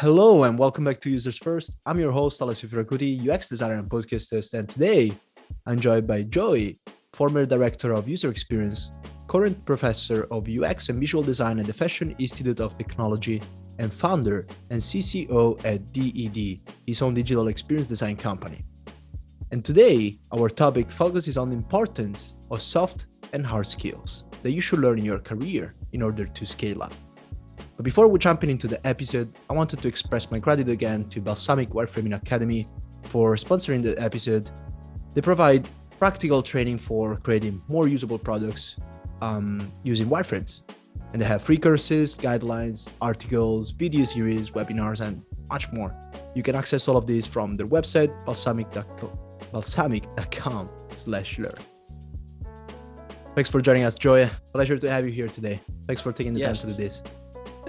Hello and welcome back to Users First. I'm your host, Alessio Firacuti, UX designer and podcastist, and today I'm joined by Joey, former director of user experience, current professor of UX and visual design at the Fashion Institute of Technology, and founder and CCO at DED, his own digital experience design company. And today, our topic focuses on the importance of soft and hard skills that you should learn in your career in order to scale up. But before we jump into the episode, I wanted to express my gratitude again to Balsamiq Wireframing Academy for sponsoring the episode. They provide practical training for creating more usable products um, using wireframes. And they have free courses, guidelines, articles, video series, webinars, and much more. You can access all of these from their website, balsamiq.com, balsamiq.com slash learn. Thanks for joining us, Joy. Pleasure to have you here today. Thanks for taking the Yes. time to do this.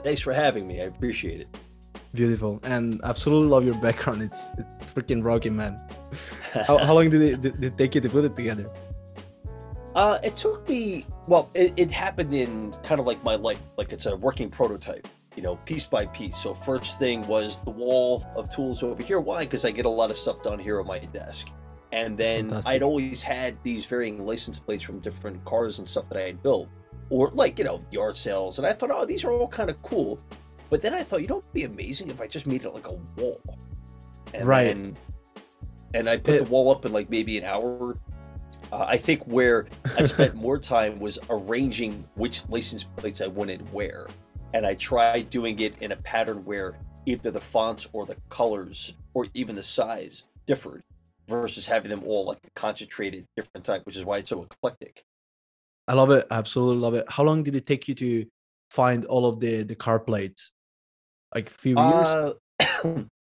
Thanks for having me. I appreciate it. Beautiful, and absolutely love your background. It's, it's freaking rocking, man. How, how long did it, did it take you to put it together? Uh, it took me, well, it, it happened in kind of like my life, like it's a working prototype, you know, piece by piece. So, first thing was the wall of tools over here. Why? Because I get a lot of stuff done here on my desk. And then. I'd always had these varying license plates from different cars and stuff that I had built, or like, you know, yard sales. And I thought, oh, these are all kind of cool. But then I thought, you know, it'd be amazing if I just made it like a wall. And Right. then- and I put It- the wall up in like maybe an hour. Uh, I think where I spent more time was arranging which license plates I wanted where. And I tried doing it in a pattern where either the fonts or the colors or even the size differed versus having them all like concentrated different type, which is why it's so eclectic. I love it. Absolutely love it. How long did it take you to find all of the the car plates? Like a few years? Uh,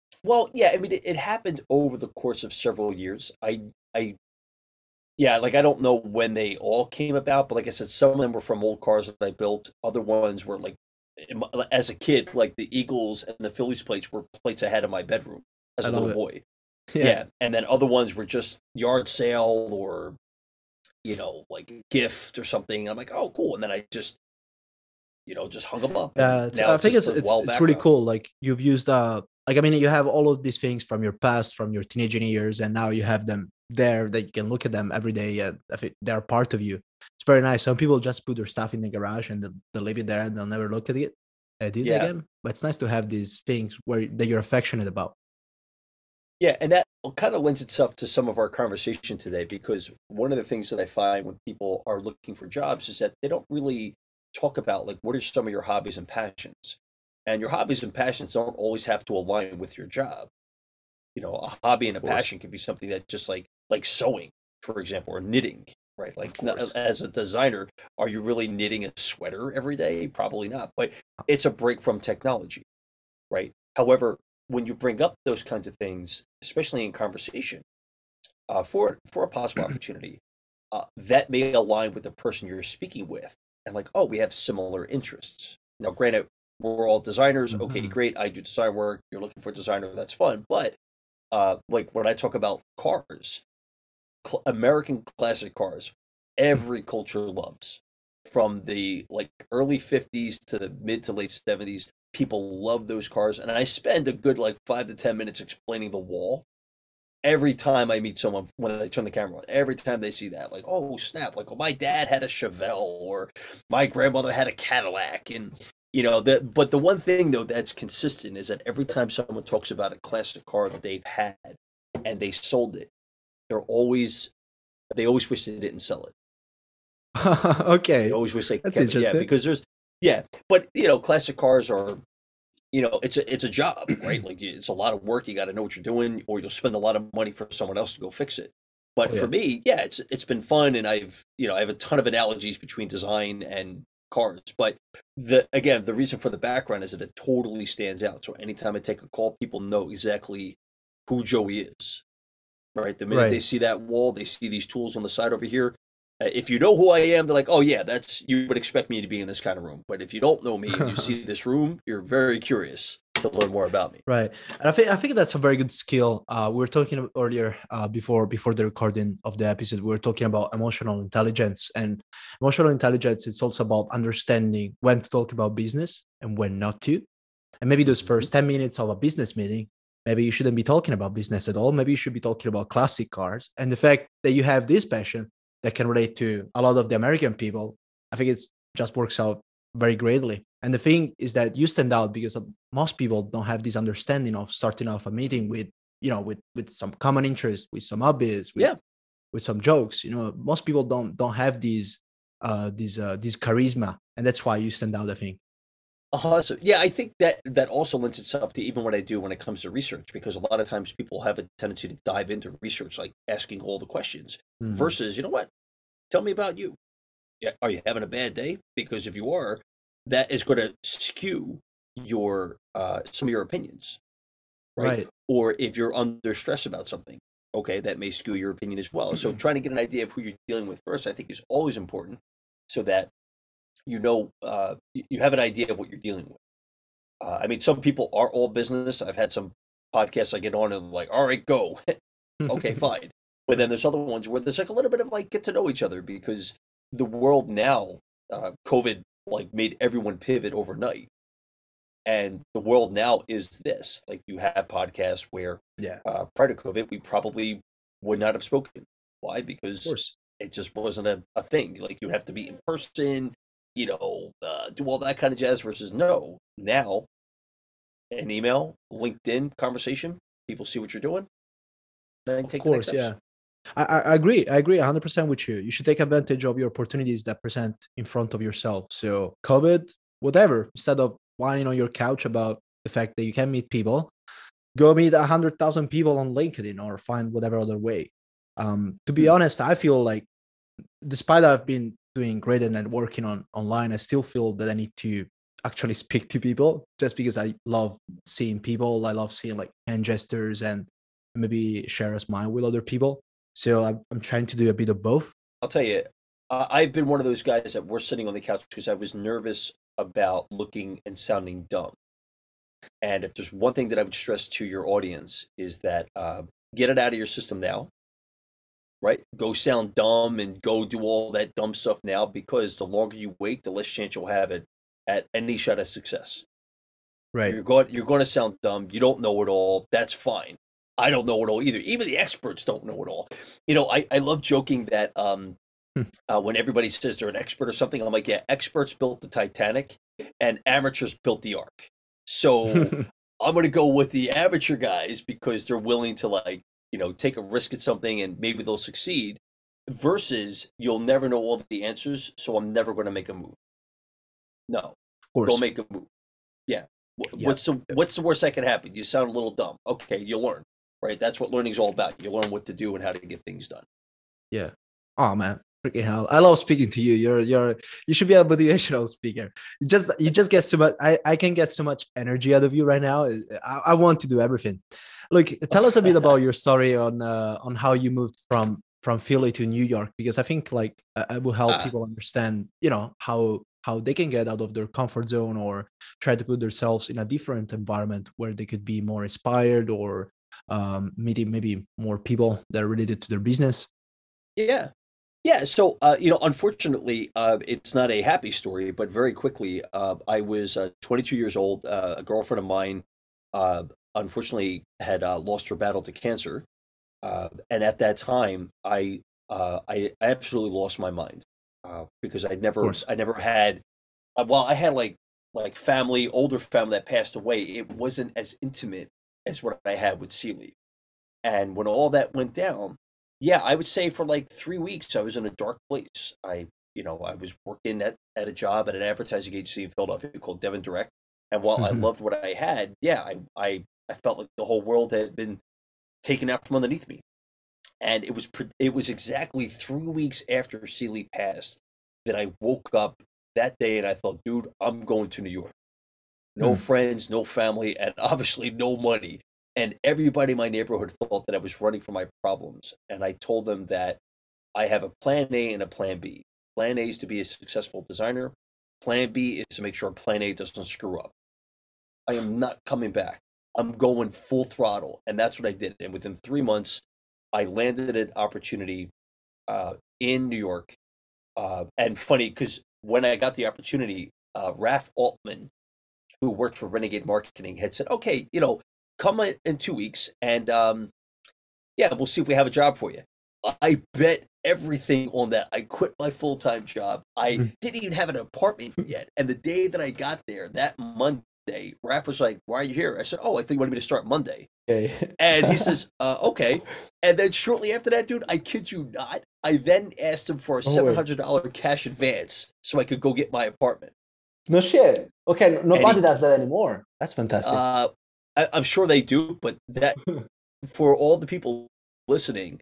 well, yeah, I mean, it, it happened over the course of several years. I, I, yeah, like I don't know when they all came about, but like I said, some of them were from old cars that I built. Other ones were like, as a kid, like the Eagles and the Phillies plates were plates I had in my bedroom as a little it. boy. Yeah. and then other ones were just yard sale or, you know, like a gift or something. I'm like, oh, cool, and then I just, you know, just hung them up. and now I think it's it's, well it's really cool. Like you've used uh like I mean you have all of these things from your past, from your teenage years, and now you have them there that you can look at them every day and if it, they're part of you. It's very nice. Some people just put their stuff in the garage and they'll, they'll leave it there and they'll never look at it at it Yeah. again. But it's nice to have these things where that you're affectionate about. Yeah, and that kind of lends itself to some of our conversation today because one of the things that I find when people are looking for jobs is that they don't really talk about like what are some of your hobbies and passions. And your hobbies and passions don't always have to align with your job. You know, a hobby and a passion can be something that just like like sewing, for example, or knitting, right? Like as a designer, are you really knitting a sweater every day? Probably not, but it's a break from technology, right? However, when you bring up those kinds of things, especially in conversation, uh, for for a possible opportunity, uh, that may align with the person you're speaking with, and like, oh, we have similar interests. Now, granted, we're all designers. Okay, Mhm. great. I do design work. You're looking for a designer. That's fun. But uh, like when I talk about cars, cl- American classic cars, every culture loves. From the like early 50s to the mid to late 70s, people love those cars. And I spend a good like five to 10 minutes explaining the wall every time I meet someone when they turn the camera on. Every time they see that, like, oh, snap, like, well, my dad had a Chevelle or my grandmother had a Cadillac. And, you know, that but the one thing, though, that's consistent is that every time someone talks about a classic car that they've had and they sold it, they're always, they always wish they didn't sell it. okay. They always wish they That's kept it. Yeah, interesting. because there's, yeah, but, you know, classic cars are, you know, it's a it's a job, right? Like it's a lot of work. You got to know what you're doing, or you'll spend a lot of money for someone else to go fix it. But Oh, yeah. for me, yeah, it's it's been fun, and I've you know I have a ton of analogies between design and cars. But the again, the reason for the background is that it totally stands out. So anytime I take a call, people know exactly who Joey is. Right, the minute they see that wall, they see these tools on the side over here. Uh, if you know who I am, they're like, "Oh yeah, that's you would expect me to be in this kind of room." But if you don't know me and you see this room, you're very curious to learn more about me. Right, and I think I think that's a very good skill. Uh, we were talking earlier uh, before before the recording of the episode. We were talking about emotional intelligence, and emotional intelligence. It's also about understanding when to talk about business and when not to. And maybe those Mhm. 1st 10 minutes of a business meeting, maybe you shouldn't be talking about business at all. Maybe you should be talking about classic cars. And the fact that you have this passion that can relate to a lot of the American people, I think it just works out very greatly. And the thing is that you stand out because most people don't have this understanding of starting off a meeting with, you know, with with some common interest, with some hobbies, with, Yeah. with some jokes. You know, most people don't don't have these uh these uh this charisma, and that's why you stand out. I think. Uh-huh. Yeah, I think that that also lends itself to even what I do when it comes to research, because a lot of times people have a tendency to dive into research, like asking all the questions, Mhm. versus, you know what? Tell me about you. Yeah, are you having a bad day? Because if you are, that is going to skew your uh, some of your opinions, right? Right. Or if you're under stress about something, okay, that may skew your opinion as well. So trying to get an idea of who you're dealing with first, I think, is always important, so that you know uh, you have an idea of what you're dealing with. Uh, I mean, some people are all business. I've had some podcasts I get on and like, all right, go. okay, fine. But then there's other ones where there's like a little bit of like get to know each other because the world now, uh, COVID like made everyone pivot overnight. And the world now is this. Like you have podcasts where yeah. uh, prior to COVID, we probably would not have spoken. Why? Of Because course. it just wasn't a, a thing. Like you have to be in person, you know, uh, do all that kind of jazz versus no. Now, an email, LinkedIn conversation, people see what you're doing. Then Of take the next course, yeah. I, I I agree. I agree 100% with you. You should take advantage of your opportunities that present in front of yourself. So, COVID, whatever, instead of whining on your couch about the fact that you can meet people, go meet 100,000 people on LinkedIn or find whatever other way. Um, to be Hmm. honest, I feel like despite I've been doing great at networking on online, I still feel that I need to actually speak to people just because I love seeing people. I love seeing like hand gestures and maybe share a smile with other people. So I'm, I'm trying to do a bit of both. I'll tell you, I've been one of those guys that were sitting on the couch because I was nervous about looking and sounding dumb. And if there's one thing that I would stress to your audience is that uh, get it out of your system now, right? Go sound dumb and go do all that dumb stuff now because the longer you wait, the less chance you'll have it at any shot at success. Right. You're going, you're going to sound dumb. You don't know it all. That's fine. I don't know it all either. Even the experts don't know it all. You know, I, I love joking that um, Hmm. uh, when everybody says they're an expert or something, I'm like, yeah, experts built the Titanic and amateurs built the Ark. So I'm going to go with the amateur guys because they're willing to like, you know, take a risk at something and maybe they'll succeed versus you'll never know all the answers. So I'm never going to make a move. No, go make a move. Yeah. Yeah. What's the what's the worst that can happen? You sound a little dumb. Okay, you'll learn. Right? That's what learning's all about. You learn what to do and how to get things done. Yeah. Oh man, freaking hell! I love speaking to you. You're you're you should be a motivational speaker. You just you just get so much. I I can get so much energy out of you right now. I, I want to do everything. Look, tell us a bit about your story on uh, on how you moved from from Philly to New York because I think like uh, it will help Ah. people understand you know how how they can get out of their comfort zone or try to put themselves in a different environment where they could be more inspired or um, meeting maybe more people that are related to their business. Yeah. Yeah, so uh, you know, unfortunately, uh, it's not a happy story, but very quickly, uh, I was uh, 22 years old. Uh, a girlfriend of mine, uh, unfortunately, had uh, lost her battle to cancer, uh, and at that time, I uh, I absolutely lost my mind uh, because I never. I never had, uh, well, I had like like family, older family that passed away. It wasn't as intimate as what I had with Sealy, and when all that went down yeah, I would say for like three weeks I was in a dark place. I, you know, I was working at, at a job at an advertising agency in Philadelphia called Devon Direct, and while I Mhm. loved what I had, yeah, I, I I felt like the whole world had been taken out from underneath me, and it was it was exactly three weeks after Sealy passed that I woke up that day and I thought, dude, I'm going to New York. No Hmm. friends, no family, and obviously no money. And everybody in my neighborhood thought that I was running from my problems. And I told them that I have a plan A and a plan B. Plan A is to be a successful designer. Plan B is to make sure plan A doesn't screw up. I am not coming back. I'm going full throttle. And that's what I did. And within three months, I landed an opportunity uh, in New York. Uh, and funny because when I got the opportunity, uh, Altman who worked for Renegade Marketing had said, "Okay, you know, come in two weeks, and um, yeah, we'll see if we have a job for you." I bet everything on that. I quit my full time job. I mm. didn't even have an apartment yet. And the day that I got there, that Monday, Raph was like, Why are you here? I said, Oh, I think you wanted me to start Monday. Okay. and he says, uh, Okay. And then shortly after that, dude, I kid you not, I then asked him for a $700 cash advance so I could go get my apartment. No shit. Okay. Nobody he, does that anymore. That's fantastic. Uh, I, I'm sure they do, but that for all the people listening,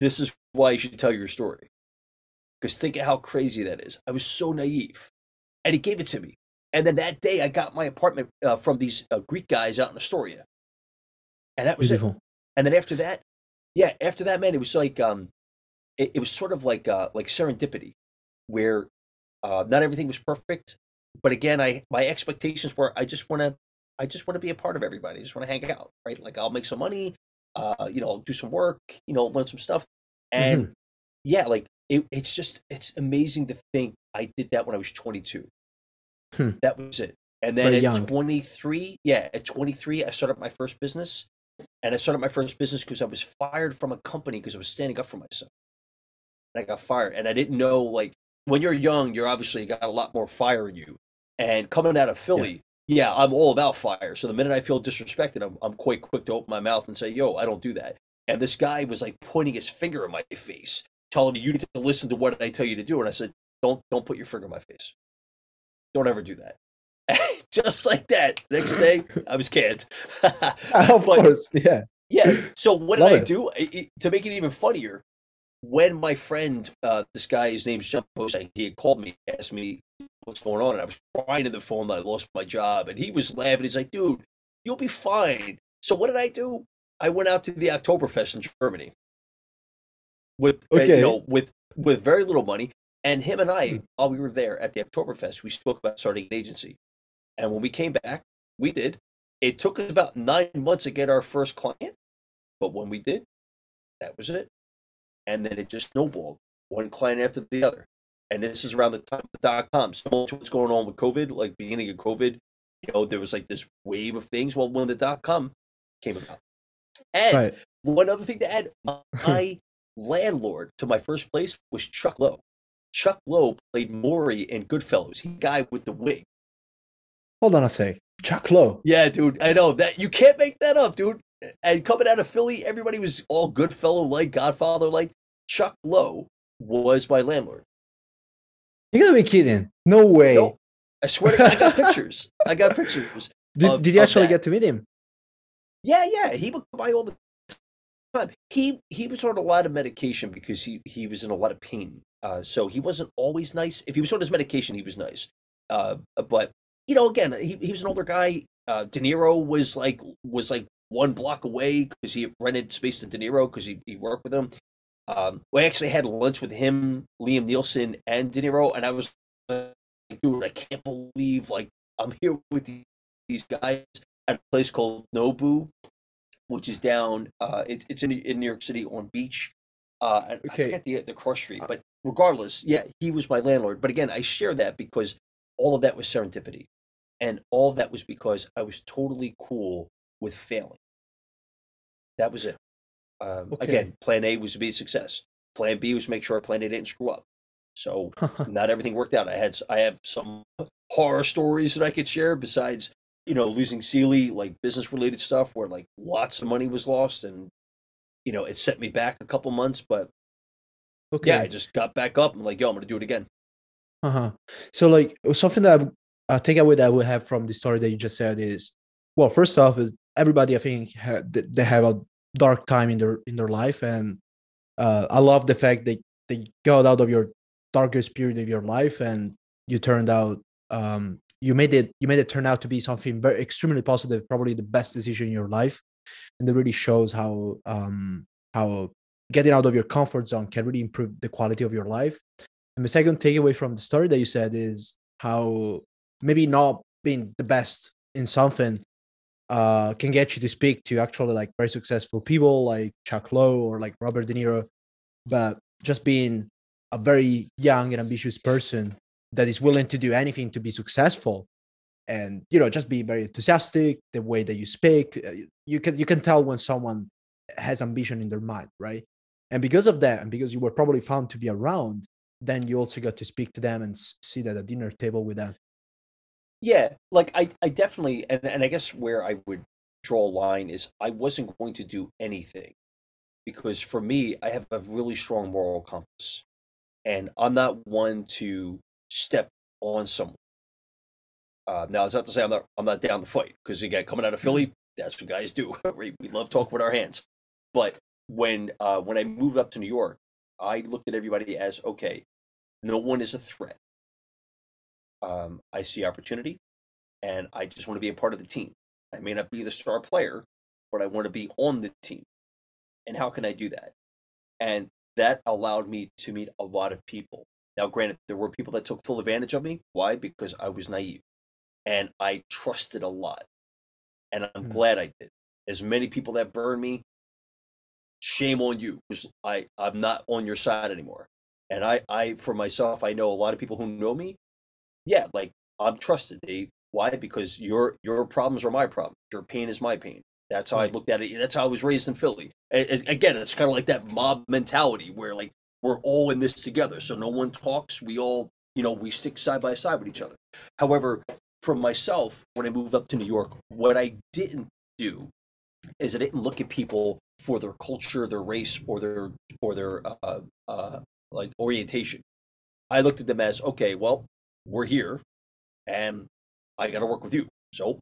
this is why you should tell your story. Because think of how crazy that is. I was so naive. And he gave it to me. And then that day, I got my apartment uh, from these uh, Greek guys out in Astoria. And that was Beautiful. it. And then after that, yeah, after that, man, it was like, um, it, it was sort of like, uh, like serendipity, where uh, not everything was perfect. But again, I my expectations were I just want to I just want to be a part of everybody. I just want to hang out, right? Like I'll make some money, uh, you know, do some work, you know, learn some stuff. And mm-hmm. yeah, like it, it's just it's amazing to think I did that when I was 22. Hmm. That was it. And then Very at young. 23, yeah, at 23, I started my first business. And I started my first business because I was fired from a company because I was standing up for myself. And I got fired. And I didn't know, like, when you're young, you're obviously got a lot more fire in you. And coming out of Philly, yeah. Yeah, I'm all about fire. So the minute I feel disrespected, I'm, I'm quite quick to open my mouth and say, yo, I don't do that. And this guy was like pointing his finger in my face, telling me, "You need to listen to what I tell you to do." And I said, "Don't, don't put your finger in my face. Don't ever do that." Just like that. Next day, I was canned. of but, course, yeah, yeah. So what Love did I do it, to make it even funnier? When my friend, uh, this guy, his name's John Jose, he had called me, asked me what's going on, and I was crying in the phone that I lost my job, and he was laughing. He's like, "Dude, you'll be fine." So what did I do? I went out to the Oktoberfest in Germany with okay. uh, you know with with very little money. And him and I, hmm. while we were there at the Oktoberfest, we spoke about starting an agency. And when we came back, we did. It took us about nine months to get our first client, but when we did, that was it. And then it just snowballed, one client after the other. And this is around the time of dot com. So much what's going on with COVID, like beginning of COVID, you know, there was like this wave of things. Well, when the dot com came about, and right. one other thing to add, my landlord to my first place was Chuck Low. Chuck Low played Morrie in Goodfellas. He guy with the wig. Hold on a sec. Chuck Low. Yeah, dude. I know that you can't make that up, dude. And coming out of Philly, everybody was all Goodfellow like, Godfather like. Chuck Low was my landlord. You gotta be kidding. No way. No, I swear to God, I got pictures. I got pictures. Did, of, did you actually get to meet him? Yeah, yeah, he would buy all the time. He he was on a lot of medication because he he was in a lot of pain. Uh, so he wasn't always nice. If he was on his medication, he was nice. Uh, but you know, again, he he was an older guy. Uh, De Niro was like was like one block away because he rented space to De Niro because he he worked with him. Um, we actually had lunch with him, Liam Neeson, and De Niro, and I was like, dude, I can't believe like I'm here with these guys at a place called Nobu, which is down. Uh, it, it's in in New York City on Beach. Uh, okay. I forget the the cross street, but regardless, yeah, he was my landlord. But again, I share that because all of that was serendipity, and all of that was because I was totally cool with failing. That was it. Um, okay. Again, Plan A was to be a success. Plan B was to make sure Plan A didn't screw up. So not everything worked out. I had I have some horror stories that I could share besides you know, losing Sealy, like business related stuff where like lots of money was lost and, you know, it set me back a couple months, but okay. yeah, I just got back up and like, yo, I'm going to do it again. Uh huh. So, like, something that I, a takeaway that I would have from the story that you just said is, well, first off, is everybody I think ha- they have a dark time in their in their life, and uh, I love the fact that they got out of your darkest period of your life and you turned out um, you made it you made it turn out to be something very extremely positive probably the best decision in your life. And it really shows how um how getting out of your comfort zone can really improve the quality of your life. And the second takeaway from the story that you said is how maybe not being the best in something uh, can get you to speak to actually like very successful people like Chuck Low or like Robert De Niro, but just being a very young and ambitious person that is willing to do anything to be successful and you know just be very enthusiastic the way that you speak uh, you can you can tell when someone has ambition in their mind right? And because of that and because you were probably found to be around then you also got to speak to them and see that at dinner table with them yeah like i i definitely and, and i guess where i would draw a line is i wasn't going to do anything because for me i have a really strong moral compass and i'm not one to step on someone uh, now it's not to say i'm not i'm not down to fight because again coming out of philly mm-hmm. that's what guys do we, we love talking with our hands but when uh, when I moved up to New York, I looked at everybody as okay, no one is a threat. Um, I see opportunity, and I just want to be a part of the team. I may not be the star player, but I want to be on the team. And how can I do that? And that allowed me to meet a lot of people. Now, granted, there were people that took full advantage of me. Why? Because I was naive and I trusted a lot. And I'm mm-hmm. glad I did. As many people that burned me, shame on you because I I'm not on your side anymore. And I I for myself I know a lot of people who know me. Yeah, like I'm trusted. They why? Because your your problems are my problems. Your pain is my pain. That's how I looked at it. That's how I was raised in Philly. And again, it's kind of like that mob mentality where like we're all in this together. So no one talks. We all, you know, we stick side by side with each other. However, for myself, when I moved up to New York, what I didn't do is I didn't look at people for their culture, their race, or their or their uh, uh, like orientation. I looked at them as okay, well, we're here, and I got to work with you. So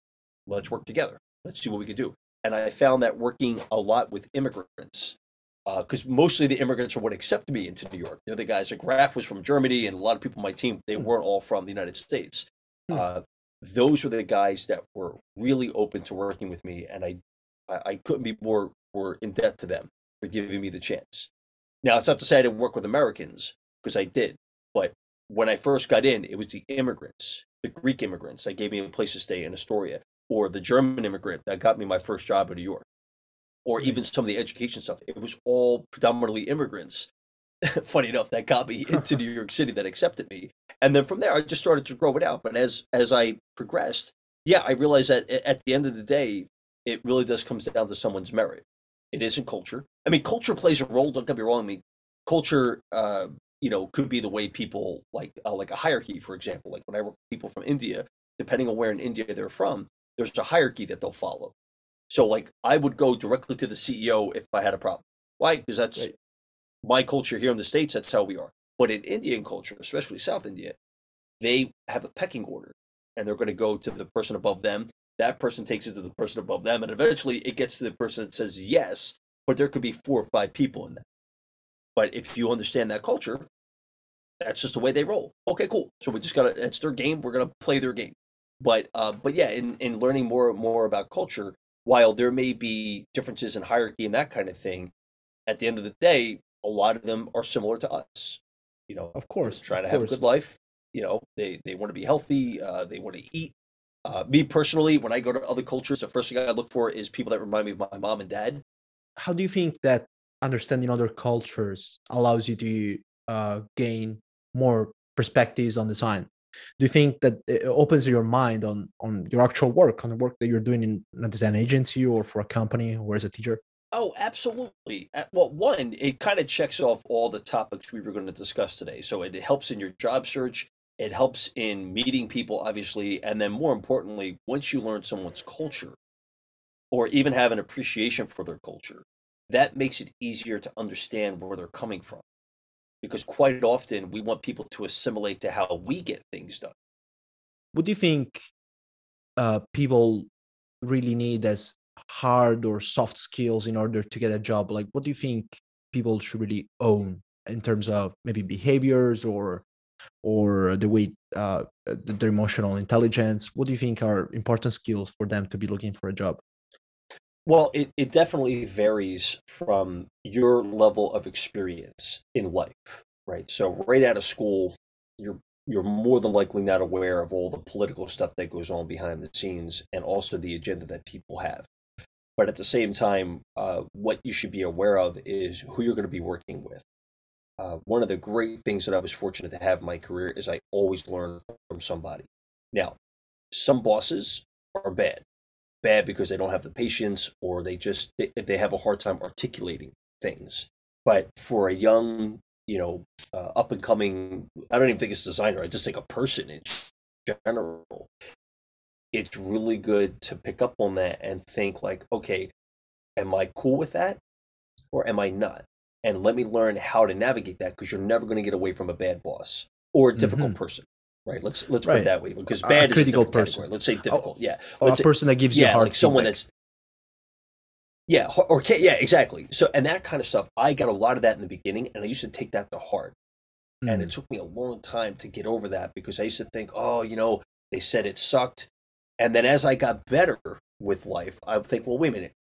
let's work together. Let's see what we can do. And I found that working a lot with immigrants, because uh, mostly the immigrants are what accepted me into New York. They're the guys. Like Graf was from Germany, and a lot of people on my team they hmm. weren't all from the United States. Hmm. Uh, those were the guys that were really open to working with me, and I I, I couldn't be more more in debt to them for giving me the chance. Now, it's not to say I didn't work with Americans because I did, but when I first got in, it was the immigrants, the Greek immigrants that gave me a place to stay in Astoria, or the German immigrant that got me my first job in New York, or even some of the education stuff. It was all predominantly immigrants, funny enough, that got me into New York City that accepted me. And then from there, I just started to grow it out. But as as I progressed, yeah, I realized that at the end of the day, it really does comes down to someone's merit. It isn't culture. I mean, culture plays a role. Don't get me wrong. I mean, culture, uh, you know, could be the way people like uh, like a hierarchy, for example. Like when I work with people from India, depending on where in India they're from, there's a hierarchy that they'll follow. So, like, I would go directly to the CEO if I had a problem. Why? Because that's right. my culture here in the states. That's how we are. But in Indian culture, especially South India, they have a pecking order, and they're going to go to the person above them that person takes it to the person above them, and eventually it gets to the person that says yes, but there could be four or five people in that. But if you understand that culture, that's just the way they roll. Okay, cool. So we just gotta it's their game, we're gonna play their game. But uh, but yeah, in, in learning more and more about culture, while there may be differences in hierarchy and that kind of thing, at the end of the day, a lot of them are similar to us. You know, of course, trying to have course. a good life. You know, they they want to be healthy. Uh, they want to eat. Uh, me personally, when I go to other cultures, the first thing I look for is people that remind me of my mom and dad. How do you think that understanding other cultures allows you to uh, gain more perspectives on design? Do you think that it opens your mind on on your actual work, on the work that you're doing in a design agency or for a company or as a teacher? Oh, absolutely. Well, one, it kind of checks off all the topics we were going to discuss today. So it helps in your job search. It helps in meeting people, obviously. And then more importantly, once you learn someone's culture or even have an appreciation for their culture, that makes it easier to understand where they're coming from. Because quite often we want people to assimilate to how we get things done. What do you think uh, people really need as hard or soft skills in order to get a job? Like, what do you think people should really own in terms of maybe behaviors or or the way uh, their emotional intelligence what do you think are important skills for them to be looking for a job well it, it definitely varies from your level of experience in life right? So right out of school you're you're more than likely not aware of all the political stuff that goes on behind the scenes and also the agenda that people have. But at the same time uh, what you should be aware of is who you're going to be working with. Uh, one of the great things that I was fortunate to have in my career is I always learn from somebody. Now, some bosses are bad, bad because they don't have the patience or they just they, they have a hard time articulating things. But for a young, you know, uh, up and coming, I don't even think it's designer. I just think a person in general. It's really good to pick up on that and think like, okay, am I cool with that, or am I not? And let me learn how to navigate that because you're never going to get away from a bad boss or a difficult mm-hmm. person right? Let's let's right. put it that way because bad a is a difficult person. Category. Let's say oh, difficult. Oh, yeah, let's a person that gives yeah, you hard like someone that's yeah, or can, yeah, exactly. So and that kind of stuff, I got a lot of that in the beginning, and I used to take that to heart. Mm. And it hmm. took me a long time to get over that because I used to think, oh, you know, they said it sucked, and then as I got better with life, I would think, well, wait a minute,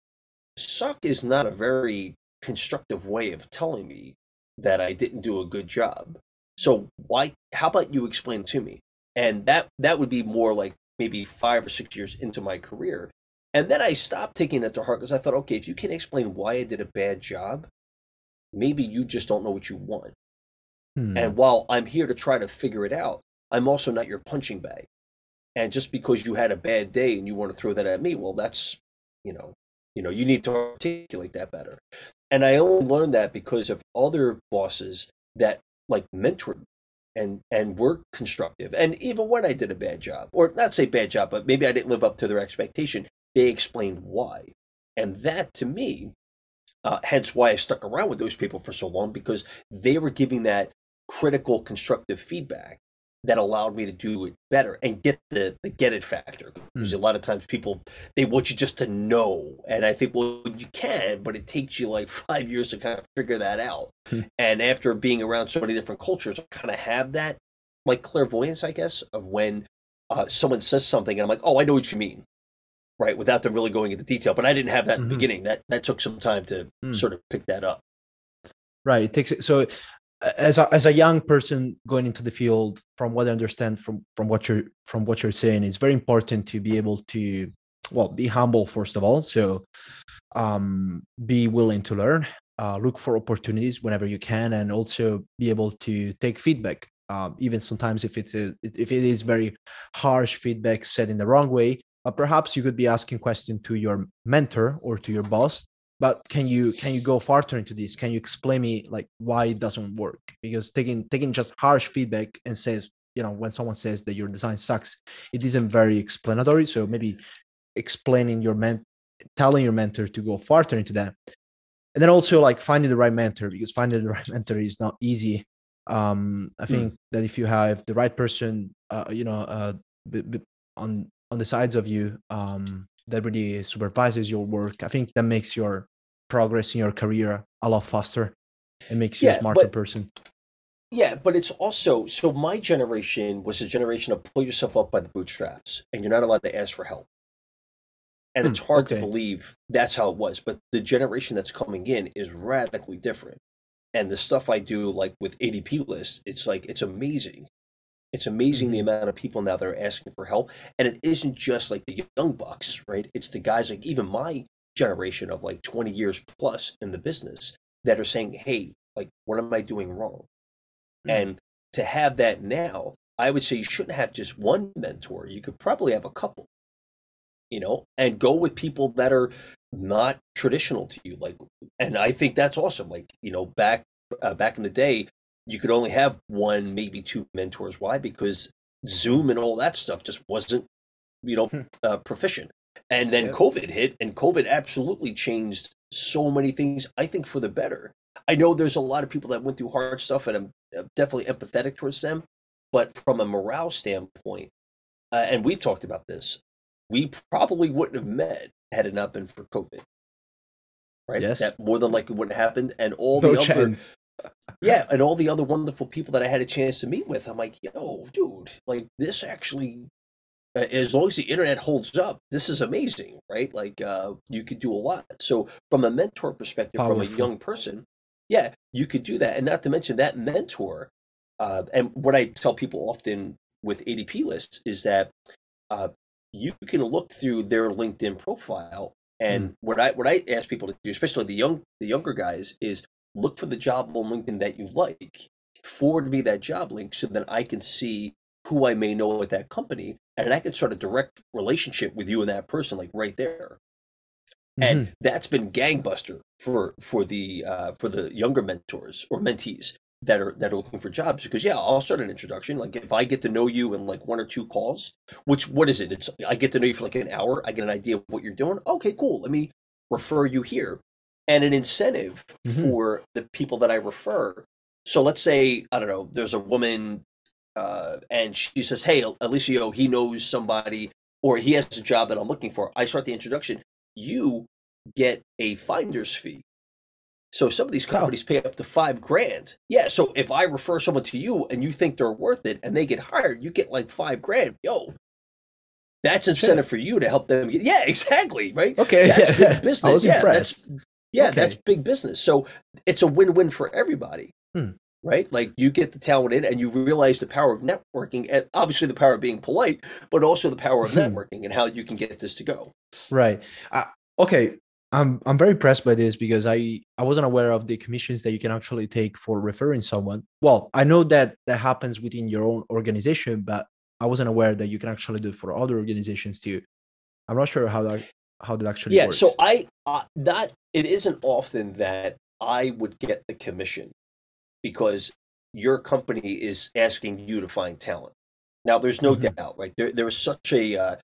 suck is not a very constructive way of telling me that I didn't do a good job. So why? How about you explain to me? And that that would be more like maybe five or six years into my career. And then I stopped taking it to heart because I thought, okay, if you can explain why I did a bad job, maybe you just don't know what you want. Hmm. And while I'm here to try to figure it out, I'm also not your punching bag. And just because you had a bad day and you want to throw that at me, well, that's, you know, you know, you need to articulate that better. And I only learned that because of other bosses that like mentored and and were constructive. And even when I did a bad job, or not say bad job, but maybe I didn't live up to their expectation, they explained why. And that to me, uh, hence why I stuck around with those people for so long because they were giving that critical, constructive feedback that allowed me to do it better and get the the get it factor. Because mm. a lot of times people they want you just to know, and I think well you can, but it takes you like five years to kind of figure that out. Mm. And after being around so many different cultures, I kind of have that like clairvoyance, I guess, of when uh, someone says something and I'm like, oh, I know what you mean, right? Without them really going into detail. But I didn't have that mm-hmm. in the beginning. That that took some time to mm. sort of pick that up. Right. It takes it so as a, as a young person going into the field from what i understand from from what you're from what you're saying it's very important to be able to well be humble first of all. So um be willing to learn uh, look for opportunities whenever you can and also be able to take feedback. Um, even sometimes if it's a, if it is very harsh feedback said in the wrong way uh, perhaps you could be asking question to your mentor or to your boss but can you can you go farther into this can you explain me like why it doesn't work because taking taking just harsh feedback and says you know when someone says that your design sucks it isn't very explanatory so maybe explaining your men telling your mentor to go farther into that and then also like finding the right mentor because finding the right mentor is not easy um i hmm. think mm. that if you have the right person uh you know uh b- b- on on the sides of you um that really supervises your work. I think that makes your progress in your career a lot faster. It makes you yeah, a smarter but, person. Yeah but it's also so my generation was a generation of pull yourself up by the bootstraps and you're not allowed to ask for help. And hmm, it's hard okay. to believe that's how it was but the generation that's coming in is radically different. And the stuff i do like with ADPList, it's like it's amazing it's amazing the mm-hmm. amount of people now that are asking for help. And it isn't just like the young bucks, right? It's the guys like even my generation of like 20 years plus in the business that are saying, hey, like, what am I doing wrong? Mm-hmm. And to have that now, I would say you shouldn't have just one mentor. You could probably have a couple, you know, and go with people that are not traditional to you. Like, and I think that's awesome. Like, you know, back uh, back in the day, you could only have one, maybe two mentors. Why? Because Zoom and all that stuff just wasn't, you know, hmm. uh, proficient. And then yep. COVID hit, and COVID absolutely changed so many things. I think for the better. I know there's a lot of people that went through hard stuff, and I'm definitely empathetic towards them. But from a morale standpoint, uh, and we've talked about this, we probably wouldn't have met had it not been for COVID. Right? Yes. That more than likely wouldn't have happened. And all no the chance. Yeah, and all the other wonderful people that I had a chance to meet with, I'm like, yo, dude, like this actually, as long as the internet holds up, this is amazing, right? Like, uh, you could do a lot. So, from a mentor perspective, Powerful. from a young person, yeah, you could do that, and not to mention that mentor. Uh, and what I tell people often with ADPLists is that uh, you can look through their LinkedIn profile, and mm. what I what I ask people to do, especially the young the younger guys, is look for the job on LinkedIn that you like, forward me that job link so that I can see who I may know at that company, and I can start a direct relationship with you and that person, like right there. And Mhm. that's been gangbuster for for the uh, for the younger mentors or mentees that are that are looking for jobs because yeah I'll start an introduction like if I get to know you in like one or two calls which what is it it's I get to know you for like an hour I get an idea of what you're doing okay cool let me refer you here and an incentive Mhm. for the people that I refer so let's say I don't know there's a woman uh, and she says hey Alessio he knows somebody or he has a job that I'm looking for I start the introduction you get a finder's fee so some of these companies pay up to five grand. Yeah. So if I refer someone to you and you think they're worth it and they get hired, you get like five grand. Yo, that's incentive for you to help them get. Yeah, exactly. Right. Okay, That's yeah. business. was yeah, impressed. that's yeah, Okay. that's big business. So it's a win-win for everybody. Hmm. Right? Like you get the talent in and you realize the power of networking and obviously the power of being polite, but also the power of networking and how you can get this to go. Right. Uh, okay. I'm I'm very impressed by this because I I wasn't aware of the commissions that you can actually take for referring someone. Well, I know that that happens within your own organization, but I wasn't aware that you can actually do it for other organizations too. I'm not sure how that how did that actually yeah works. so i uh, that it isn't often that i would get the commission because your company is asking you to find talent now there's no Mhm. doubt right there there is such a uh,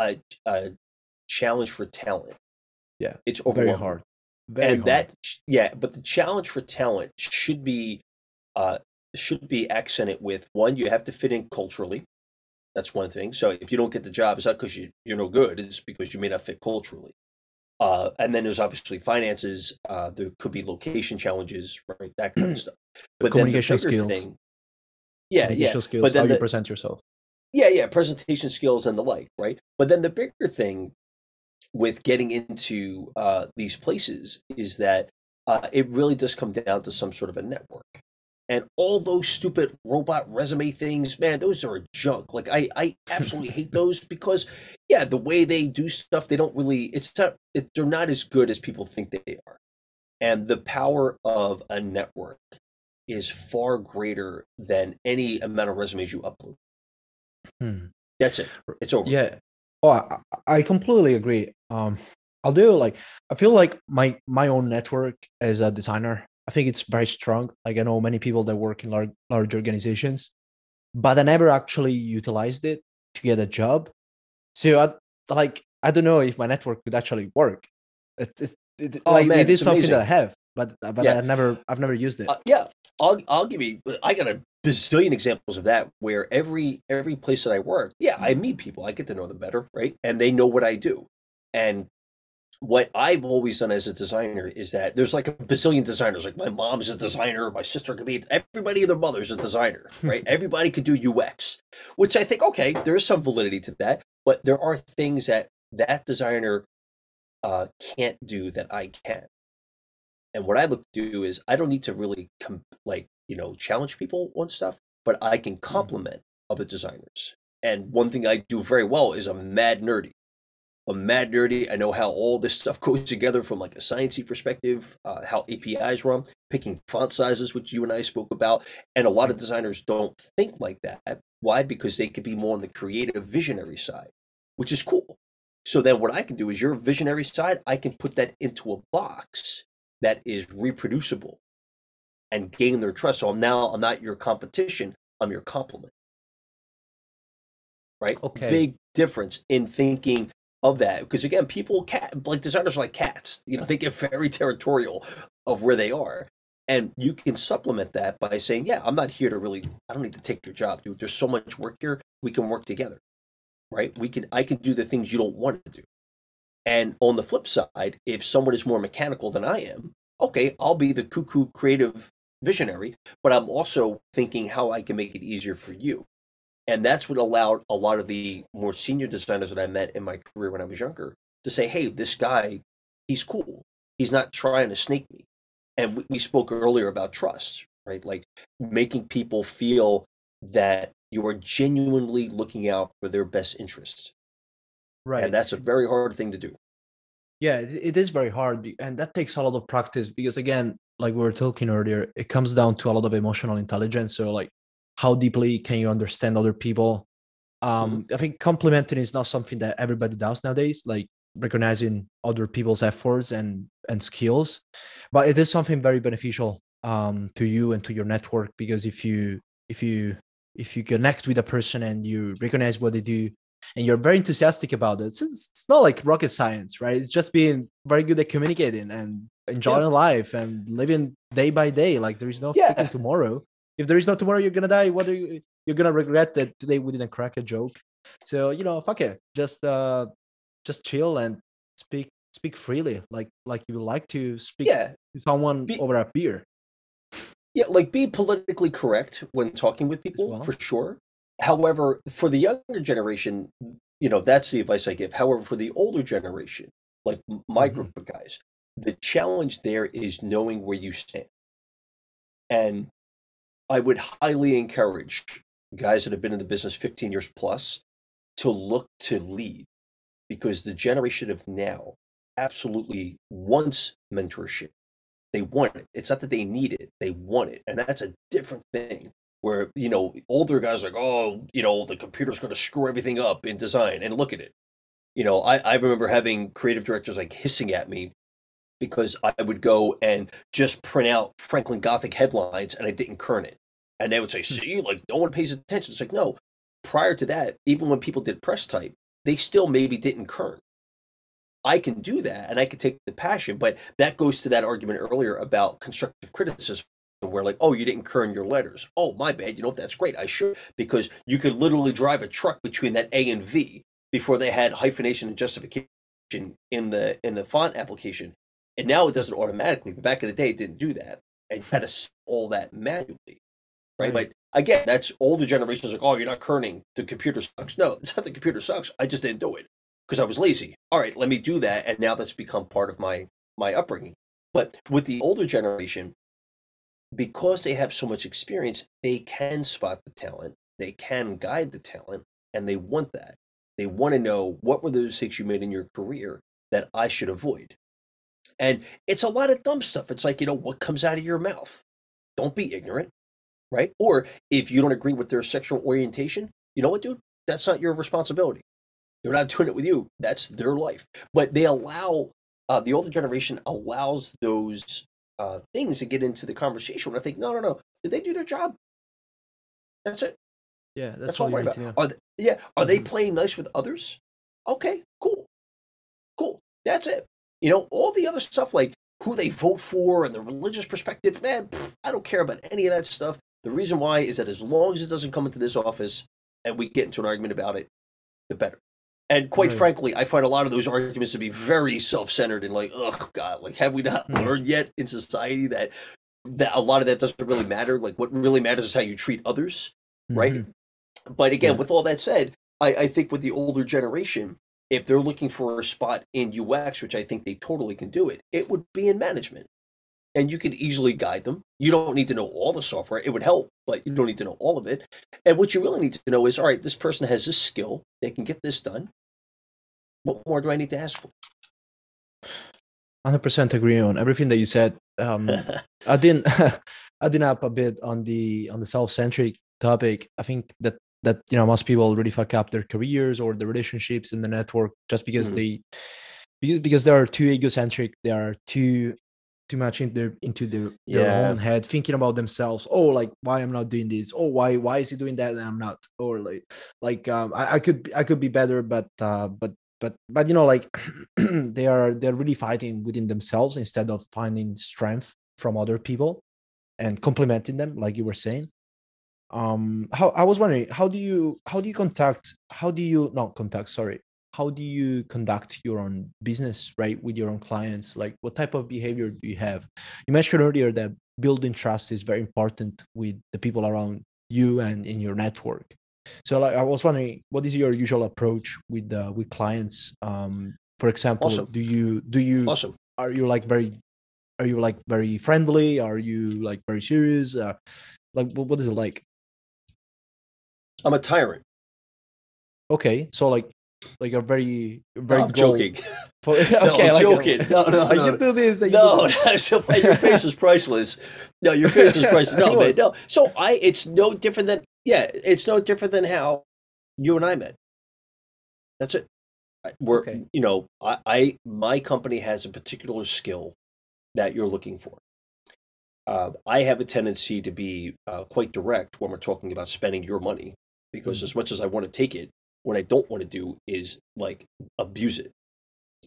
a, a challenge for talent Yeah, it's very hard. Very and hard. that yeah but the challenge for talent should be uh should be accented with one you have to fit in culturally that's one thing so if you don't get the job it's not because you, you're no good it's because you may not fit culturally uh, and then there's obviously finances uh, there could be location challenges right that kind of stuff but the communication bigger skills. thing yeah yeah skills, but then how you the- present yourself. yeah, yeah, presentation skills and the like, right? But then the bigger thing with getting into uh, these places is that uh, it really does come down to some sort of a network. And all those stupid robot resume things, man, those are junk. Like I, I absolutely hate those because, yeah, the way they do stuff, they don't really. It's not. It, they're not as good as people think they are. And the power of a network is far greater than any amount of resumes you upload. Hmm. That's it. It's over. Yeah. Oh, I, I completely agree. Um, I'll do like I feel like my my own network as a designer. I think it's very strong. Like I know many people that work in large large organizations, but I never actually utilized it to get a job. So I like I don't know if my network could actually work. It, it, it Oh, like man, it is something amazing. that I have, but but Yeah. I never I've never used it. Uh, yeah, I'll I'll give you. I got a bazillion examples of that where every every place that I work, yeah, I meet people. I get to know them better, right? And they know what I do. And what I've always done as a designer is that there's like a bazillion designers. Like my mom's a designer, my sister could be. Everybody their mother's a designer, right? everybody could do UX, which I think okay, there is some validity to that. But there are things that that designer uh, can't do that I can. And what I look to do is I don't need to really com- like you know challenge people on stuff, but I can complement other designers. And one thing I do very well is I'm mad nerdy. I'm mad nerdy. I know how all this stuff goes together from like a sciencey perspective, uh, how APIs run, picking font sizes, which you and I spoke about, and a lot of designers don't think like that. Why? Because they could be more on the creative, visionary side, which is cool. So then, what I can do is your visionary side, I can put that into a box that is reproducible and gain their trust. So I'm now I'm not your competition. I'm your complement. Right? Okay. Big difference in thinking of that because again, people cat like designers are like cats. You know, they get very territorial of where they are. And you can supplement that by saying, "Yeah, I'm not here to really. I don't need to take your job, dude. There's so much work here. We can work together, right? We can. I can do the things you don't want to do. And on the flip side, if someone is more mechanical than I am, okay, I'll be the cuckoo creative visionary, but I'm also thinking how I can make it easier for you. And that's what allowed a lot of the more senior designers that I met in my career when I was younger to say, hey, this guy, he's cool. He's not trying to snake me. And we, we spoke earlier about trust, right? Like making people feel that you are genuinely looking out for their best interests. right. And that's a very hard thing to do. Yeah, it, it is very hard, and that takes a lot of practice because, again, like we were talking earlier, it comes down to a lot of emotional intelligence. So, like, how deeply can you understand other people um i think complimenting is not something that everybody does nowadays like recognizing other people's efforts and and skills but it is something very beneficial um to you and to your network because if you if you if you connect with a person and you recognize what they do and you're very enthusiastic about it it's, it's not like rocket science right it's just being very good at communicating and enjoying yeah. life and living day by day like there is no yeah. tomorrow if there is no tomorrow you're gonna die. Whether you, you're gonna regret that today we didn't crack a joke. So you know fuck it. Just uh just chill and speak speak freely. Like like you like to speak yeah. to someone be, over a beer. Yeah like be politically correct when talking with people well. for sure. However for the younger generation you know that's the advice i give. However for the older generation like my mm-hmm. group of guys the challenge there is knowing where you stand. And i would highly encourage guys that have been in the business 15 years plus to look to lead because the generation of now absolutely wants mentorship. They want it. It's not that they need it, they want it. And that's a different thing. Where, you know, older guys like, oh, you know, the computer's going to screw everything up in design. And look at it. You know, I, I remember having creative directors like hissing at me because I would go and just print out Franklin Gothic headlines and I didn't kern it. And they would say, hmm. see, like no one pays attention. It's like, no. Prior to that, even when people did press type, they still maybe didn't kern. I can do that and I can take the passion, but that goes to that argument earlier about constructive criticism where like, oh, you didn't kern your letters. Oh, my bad. You know, what? that's great. I should because you could literally drive a truck between that A and V before they had hyphenation and justification in the in the font application. And now it does it automatically. But back in the day, it didn't do that. And you had to all that manually. Right. Hmm. But again, that's older generations like, oh, you're not kerning. The computer sucks. No, it's not the computer sucks. I just didn't do it because I was lazy. All right, let me do that. And now that's become part of my my upbringing. But with the older generation, because they have so much experience, they can spot the talent, they can guide the talent, and they want that. They want to know what were the mistakes you made in your career that I should avoid. And it's a lot of dumb stuff. It's like, you know, what comes out of your mouth? Don't be ignorant right? Or if you don't agree with their sexual orientation, you know what, dude? That's not your responsibility. They're not doing it with you. That's their life. But they allow uh, the older generation allows those uh, things to get into the conversation. When I think, no, no, no. Did they do their job? That's it. Yeah, that's, that's all I'm worried about. Are they, yeah, are mm-hmm. they playing nice with others? Okay, cool, cool. That's it. You know, all the other stuff like who they vote for and the religious perspective, man, pff, I don't care about any of that stuff. The reason why is that as long as it doesn't come into this office and we get into an argument about it, the better. And quite right. frankly, I find a lot of those arguments to be very self-centered and like, oh god, like have we not hmm. learned yet in society that that a lot of that doesn't really matter? Like what really matters is how you treat others, right? Mm-hmm. But again, yeah. with all that said, I, I think with the older generation, if they're looking for a spot in UX, which I think they totally can do it, it would be in management and you could easily guide them. You don't need to know all the software. It would help, but you don't need to know all of it. And what you really need to know is all right, this person has this skill, they can get this done. What more do I need to ask for? 100% agree on everything that you said. Um, I didn't I didn't up a bit on the on the self-centric topic. I think that that you know most people really fuck up their careers or the relationships in the network just because mm. they because, because they are too egocentric they are too too much in their into their, their yeah. own head thinking about themselves oh like why i'm not doing this oh why why is he doing that and i'm not or like like um i, I could i could be better but uh but but but you know like they are they're really fighting within themselves instead of finding strength from other people and complementing them like you were saying um how i was wondering how do you how do you contact how do you not contact sorry. How do you conduct your own business right with your own clients? Like what type of behavior do you have? You mentioned earlier that building trust is very important with the people around you and in your network. So like i was wondering what is your usual approach with uh, with clients? Um for example awesome. do you do you awesome. are you like very are you like very friendly? Are you like very serious? Uh, like what is it like i'm a tyrant okay so like like a very very No, I'm joking. For, okay, No, I'm like, joking. No, no, no. you do this. you No, do no, your face is priceless. No, your face is priceless. No, man, no. So I, it's no different than yeah, it's no different than how you and I met. That's it. We're, Okay. you know, I, I, my company has a particular skill that you're looking for. Uh, I have a tendency to be uh, quite direct when we're talking about spending your money because Mhm. as much as I want to take it, what I don't want to do is like abuse it.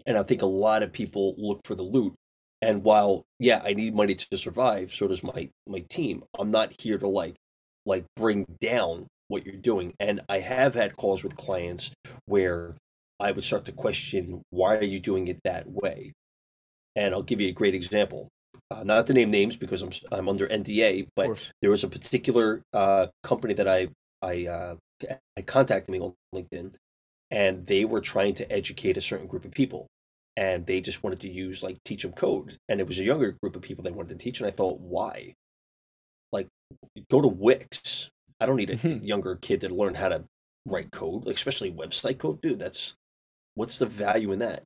And I think a lot of people look for the loot. And while yeah, I need money to survive, so does my my team. I'm not here to like like bring down what you're doing. And I have had calls with clients where I would start to question why are you doing it that way? And I'll give you a great example. Uh, not to name names because I'm I'm under NDA, but there was a particular uh, company that I I uh, had contacted me on LinkedIn, and they were trying to educate a certain group of people, and they just wanted to use like teach them code, and it was a younger group of people they wanted to teach, and I thought, why? Like, go to Wix. I don't need a younger kid to learn how to write code, like, especially website code, dude. That's what's the value in that?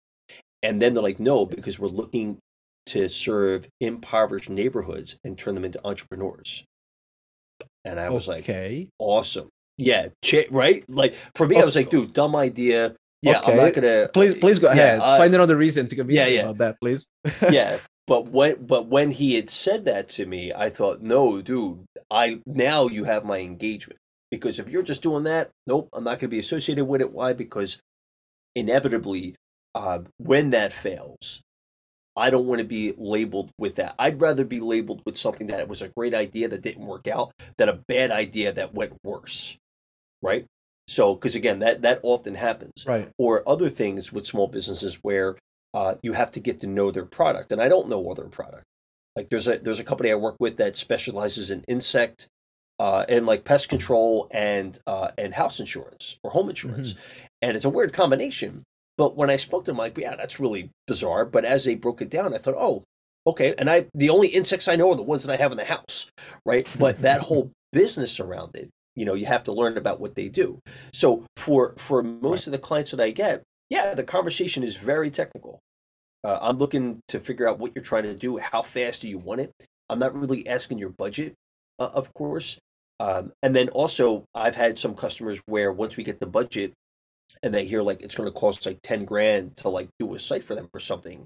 And then they're like, no, because we're looking to serve impoverished neighborhoods and turn them into entrepreneurs. And I was like, okay. awesome. Yeah, cha- right? Like for me, I was like, dude, dumb idea. Yeah, I'm not Okay. gonna. Please, please go yeah, ahead. I- Find another reason to convince Yeah, me yeah. about that, please. yeah, but when but when he had said that to me, I thought, no, dude, I now you have my engagement because if you're just doing that, nope, I'm not gonna be associated with it. Why? Because inevitably, uh, when that fails, I don't want to be labeled with that. I'd rather be labeled with something that was a great idea that didn't work out than a bad idea that went worse. Right? So, because again, that that often happens. Right. Or other things with small businesses where uh, you have to get to know their product, and I don't know other product. Like there's a there's a company I work with that specializes in insect uh, and like pest control and uh, and house insurance or home insurance, and it's a weird combination. But when I spoke to them, like, yeah, that's really bizarre. But as they broke it down, I thought, oh, okay. And I, the only insects I know are the ones that I have in the house, right? But that whole business around it, you know, you have to learn about what they do. So for for most of the clients that I get, yeah, the conversation is very technical. Uh, I'm looking to figure out what you're trying to do. How fast do you want it? I'm not really asking your budget, uh, of course. Um, and then also, I've had some customers where once we get the budget, and they hear like it's going to cost like 10 grand to like do a site for them or something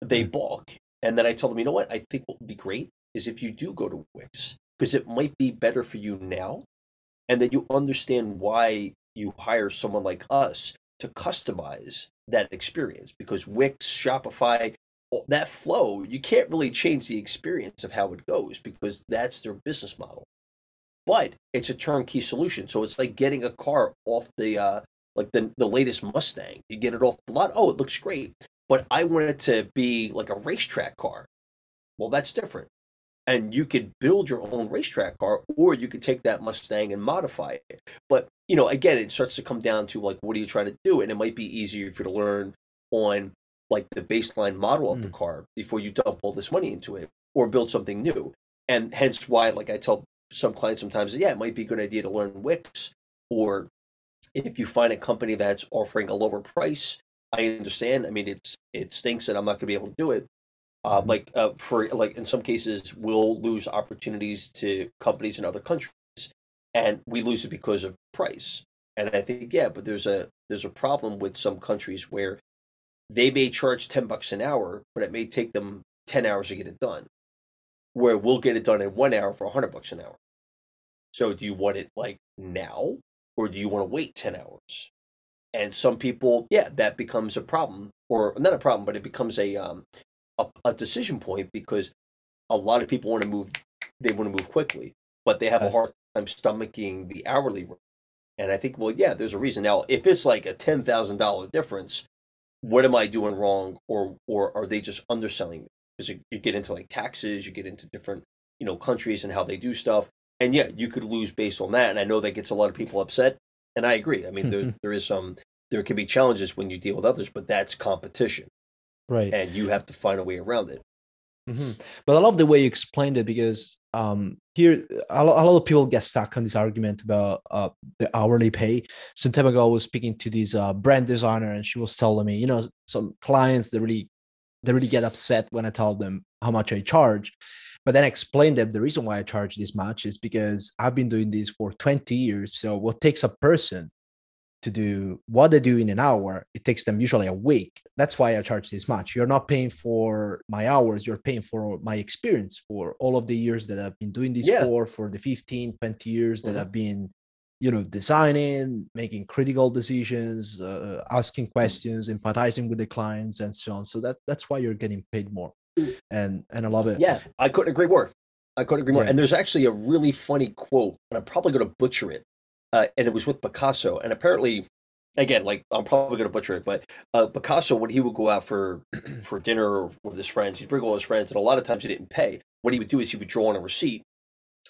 they balk. And then i tell them you know what? I think what would be great is if you do go to wix because it might be better for you now and then you understand why you hire someone like us to customize that experience because wix shopify that flow you can't really change the experience of how it goes because that's their business model. But it's a turnkey solution so it's like getting a car off the uh, like the the latest Mustang. You get it off the lot. Oh, it looks great. But I want it to be like a racetrack car. Well, that's different. And you could build your own racetrack car, or you could take that Mustang and modify it. But you know, again, it starts to come down to like, what are you trying to do? And it might be easier for you to learn on like the baseline model of the hmm. car before you dump all this money into it, or build something new. And hence why, like I tell some clients sometimes, yeah, it might be a good idea to learn Wix or if you find a company that's offering a lower price, I understand. I mean, it's it stinks that I'm not going to be able to do it. Uh, Mhm. Like uh, for like in some cases, we'll lose opportunities to companies in other countries, and we lose it because of price. And I think yeah, but there's a there's a problem with some countries where they may charge ten bucks an hour, but it may take them ten hours to get it done. Where we'll get it done in one hour for hundred bucks an hour. So do you want it like now? Or do you want to wait 10 hours? And some people yeah that becomes a problem or not a problem but it becomes a um a, a decision point because a lot of people want to move they want to move quickly but they have Yes. a hard time stomaching the hourly rate. And i think well yeah there's a reason. Now if it's like a $10000 difference what am i doing wrong or or are they just underselling me? Because you, you get into like taxes you get into different you know countries and how they do stuff and yeah, you could lose based on that. And I know that gets a lot of people upset. And I agree. I mean, there, there is some, there can be challenges when you deal with others, but that's competition. Right. And you have to find a way around it. hmm But I love the way you explained it because um, here a lot, a lot of people get stuck on this argument about uh, the hourly pay. Some time ago, I was speaking to this uh, brand designer, and she was telling me, you know, some clients they really they really get upset when I tell them how much I charge. But then I explained them the reason why I charge this much is because I've been doing this for 20 years. So what takes a person to do what they do in an hour, it takes them usually a week. That's why I charge this much. You're not paying for my hours, you're paying for my experience for all of the years that I've been doing this yeah. for, for the 15, 20 years that mm-hmm. I've been, you know, designing, making critical decisions, uh, asking questions, empathizing with the clients, and so on. So that, that's why you're getting paid more. And and I love it. Yeah, I couldn't agree more. I couldn't agree more. Yeah. And there's actually a really funny quote, and I'm probably going to butcher it uh, and it was with Picasso. And apparently, again, like I'm probably going to butcher it, but uh, Picasso, when he would go out for for dinner with his friends, he'd bring all his friends, and a lot of times he didn't pay. What he would do is he would draw on a receipt,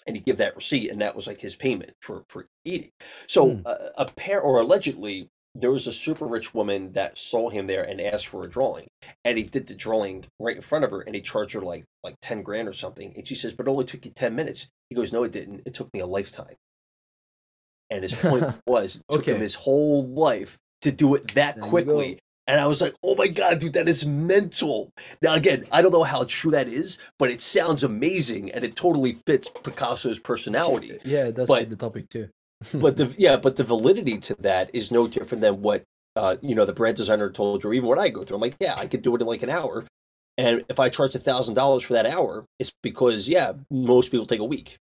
and he'd give that receipt, and that was like his payment for for eating. So, mm. uh, a pair or allegedly. There was a super rich woman that saw him there and asked for a drawing, and he did the drawing right in front of her, and he charged her like like ten grand or something. And she says, "But it only took you ten minutes." He goes, "No, it didn't. It took me a lifetime." And his point was, it took okay. him his whole life to do it that there quickly. And I was like, oh my God, dude, that is mental. Now, again, I don't know how true that is, but it sounds amazing and it totally fits Picasso's personality. Yeah, that's but, the topic too. But the yeah, but the validity to that is no different than what uh, you know, the brand designer told you, or even what I go through. I'm like, yeah, I could do it in like an hour. And if I charge a thousand dollars for that hour, it's because yeah, most people take a week.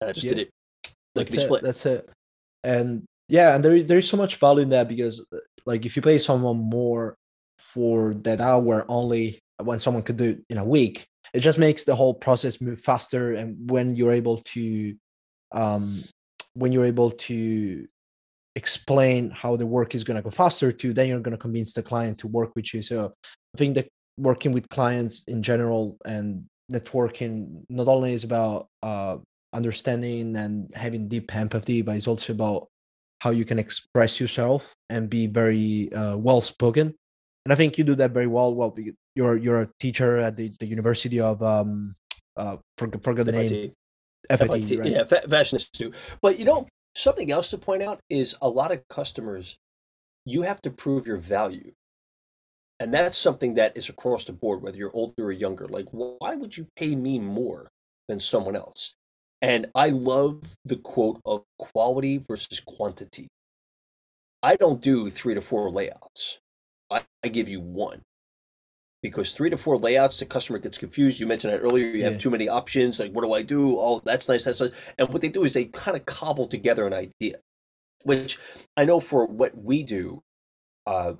And I just yeah. did it like That's it. split. That's it and yeah and there is there is so much value in that because uh, like if you pay someone more for that hour only when someone could do it in a week it just makes the whole process move faster and when you're able to um when you're able to explain how the work is going to go faster too then you're going to convince the client to work with you so i think that working with clients in general and networking not only is about uh, understanding and having deep empathy, but it's also about how you can express yourself and be very uh, well spoken. And I think you do that very well. Well, you're you're a teacher at the, the University of um uh forget the name. FIT, FIT right? yeah, Fashion Institute. But you know, something else to point out is a lot of customers, you have to prove your value. And that's something that is across the board, whether you're older or younger. Like, why would you pay me more than someone else? And I love the quote of quality versus quantity. I don't do three to four layouts. I, I give you one. Because three to four layouts, the customer gets confused. You mentioned that earlier. You yeah. have too many options. Like, what do I do? Oh, that's nice. That's nice. And what they do is they kind of cobble together an idea, which I know for what we do, uh,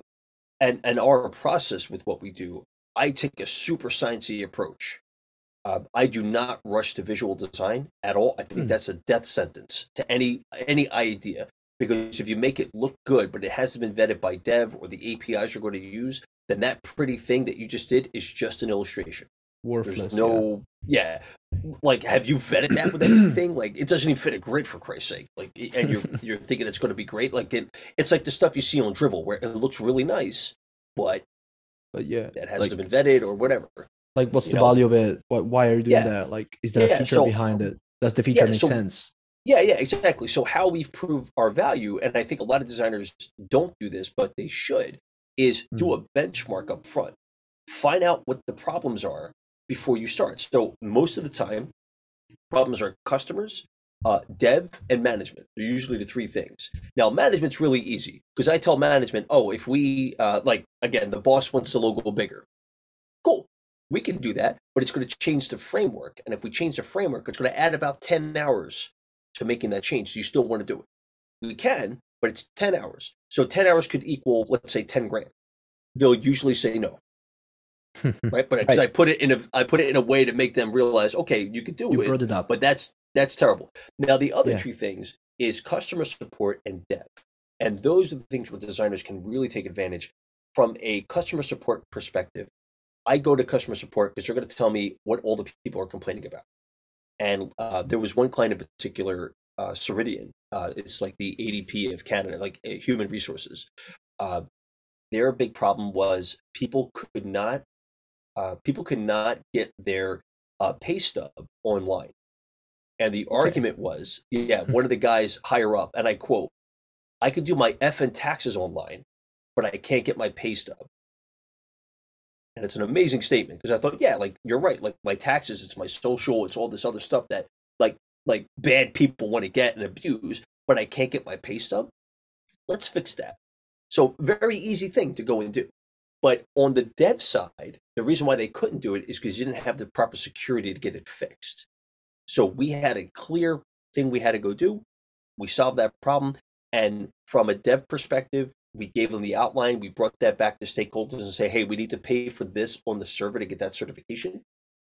and and our process with what we do, I take a super sciencey approach. Uh, I do not rush to visual design at all. I think mm. that's a death sentence to any any idea because if you make it look good, but it hasn't been vetted by dev or the APIs you're going to use, then that pretty thing that you just did is just an illustration. Worthless. There's no, yeah. yeah. Like, have you vetted that with anything? like, it doesn't even fit a grid for Christ's sake. Like, and you're you're thinking it's going to be great. Like, it, it's like the stuff you see on Dribbble where it looks really nice, but but yeah, that hasn't like, been vetted or whatever like what's the know? value of it what why are you doing yeah. that like is there yeah, a feature so, behind it does the feature make so, sense yeah yeah exactly so how we've proved our value and i think a lot of designers don't do this but they should is do a benchmark up front find out what the problems are before you start so most of the time problems are customers uh, dev and management they're usually the three things now management's really easy because i tell management oh if we uh, like again the boss wants the logo bigger cool we can do that, but it's going to change the framework. And if we change the framework, it's going to add about 10 hours to making that change. Do you still want to do it? We can, but it's 10 hours. So 10 hours could equal, let's say, 10 grand. They'll usually say no. right. But right. I put it in a I put it in a way to make them realize, okay, you could do you it. Brought it up. But that's that's terrible. Now the other yeah. two things is customer support and dev. And those are the things where designers can really take advantage from a customer support perspective I go to customer support because they're going to tell me what all the people are complaining about. And uh, there was one client in particular, uh, Ceridian. Uh, it's like the ADP of Canada, like uh, human resources. Uh, their big problem was people could not, uh, people could not get their uh, pay stub online. And the argument was, yeah, one of the guys higher up, and I quote, I could do my F and taxes online, but I can't get my pay stub. And it's an amazing statement because I thought, yeah, like you're right. Like my taxes, it's my social, it's all this other stuff that like like bad people want to get and abuse, but I can't get my pay stub. Let's fix that. So very easy thing to go and do. But on the dev side, the reason why they couldn't do it is because you didn't have the proper security to get it fixed. So we had a clear thing we had to go do. We solved that problem. And from a dev perspective, we gave them the outline. We brought that back to stakeholders and say, hey, we need to pay for this on the server to get that certification.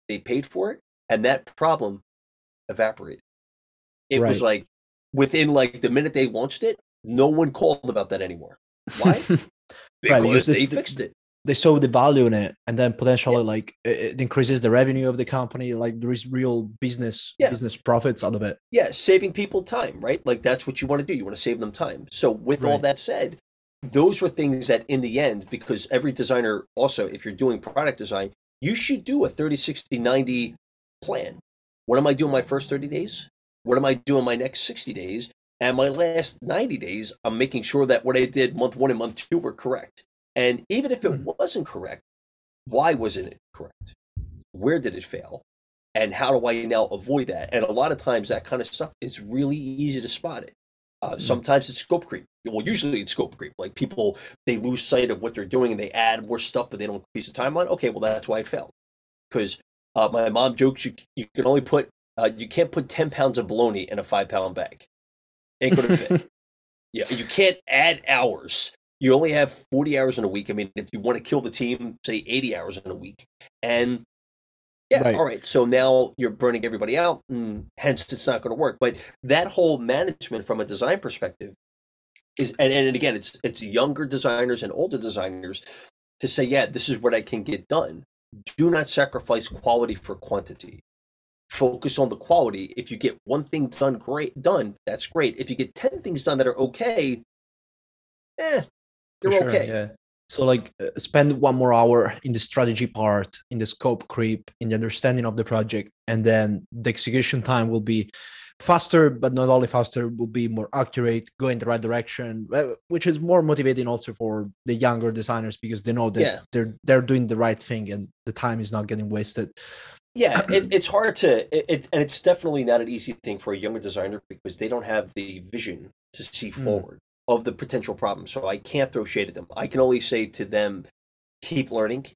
They paid for it. And that problem evaporated. It right. was like within like the minute they launched it, no one called about that anymore. Why? because, right, because they the, fixed it. They saw the value in it, and then potentially yeah. like it increases the revenue of the company. Like there is real business yeah. business profits out of it. Yeah, saving people time, right? Like that's what you want to do. You want to save them time. So with right. all that said, those were things that in the end, because every designer also, if you're doing product design, you should do a 30, 60, 90 plan. What am I doing my first 30 days? What am I doing my next 60 days? And my last 90 days, I'm making sure that what I did month one and month two were correct. And even if it hmm. wasn't correct, why wasn't it correct? Where did it fail? And how do I now avoid that? And a lot of times, that kind of stuff is really easy to spot it. Uh, hmm. sometimes it's scope creep. Well, usually it's scope creep. Like people, they lose sight of what they're doing and they add more stuff, but they don't increase the timeline. Okay, well, that's why it failed. Because uh, my mom jokes you, you can only put, uh, you can't put 10 pounds of bologna in a five pound bag. Ain't gonna fit. yeah, you can't add hours. You only have 40 hours in a week. I mean, if you want to kill the team, say 80 hours in a week. And yeah, right. all right. So now you're burning everybody out, and hence it's not going to work. But that whole management from a design perspective is, and, and again, it's it's younger designers and older designers to say, yeah, this is what I can get done. Do not sacrifice quality for quantity focus on the quality. If you get one thing done great done, that's great. If you get 10 things done that are okay, eh, you're sure, okay. Yeah. So like uh, spend one more hour in the strategy part, in the scope creep, in the understanding of the project, and then the execution time will be faster, but not only faster, will be more accurate, go in the right direction, uh, which is more motivating also for the younger designers because they know that yeah. they're they're doing the right thing and the time is not getting wasted. Yeah, it, it's hard to, it, it, and it's definitely not an easy thing for a younger designer because they don't have the vision to see mm. forward of the potential problem. So I can't throw shade at them. I can only say to them, keep learning.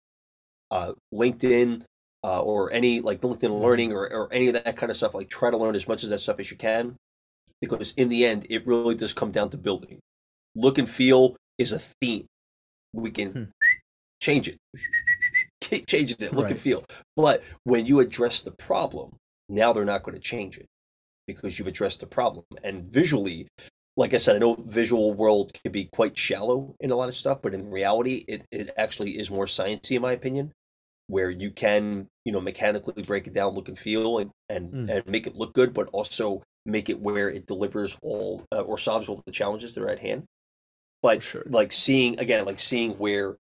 Uh, LinkedIn uh, or any like LinkedIn mm. Learning or, or any of that kind of stuff. Like try to learn as much of that stuff as you can, because in the end, it really does come down to building. Look and feel is a theme. We can hmm. change it keep changing it, look right. and feel. But when you address the problem, now they're not going to change it because you've addressed the problem. And visually, like I said, I know visual world can be quite shallow in a lot of stuff, but in reality, it, it actually is more sciencey, in my opinion, where you can, you know, mechanically break it down, look and feel, and and, mm. and make it look good, but also make it where it delivers all uh, or solves all the challenges that are at hand. But sure. like seeing again, like seeing where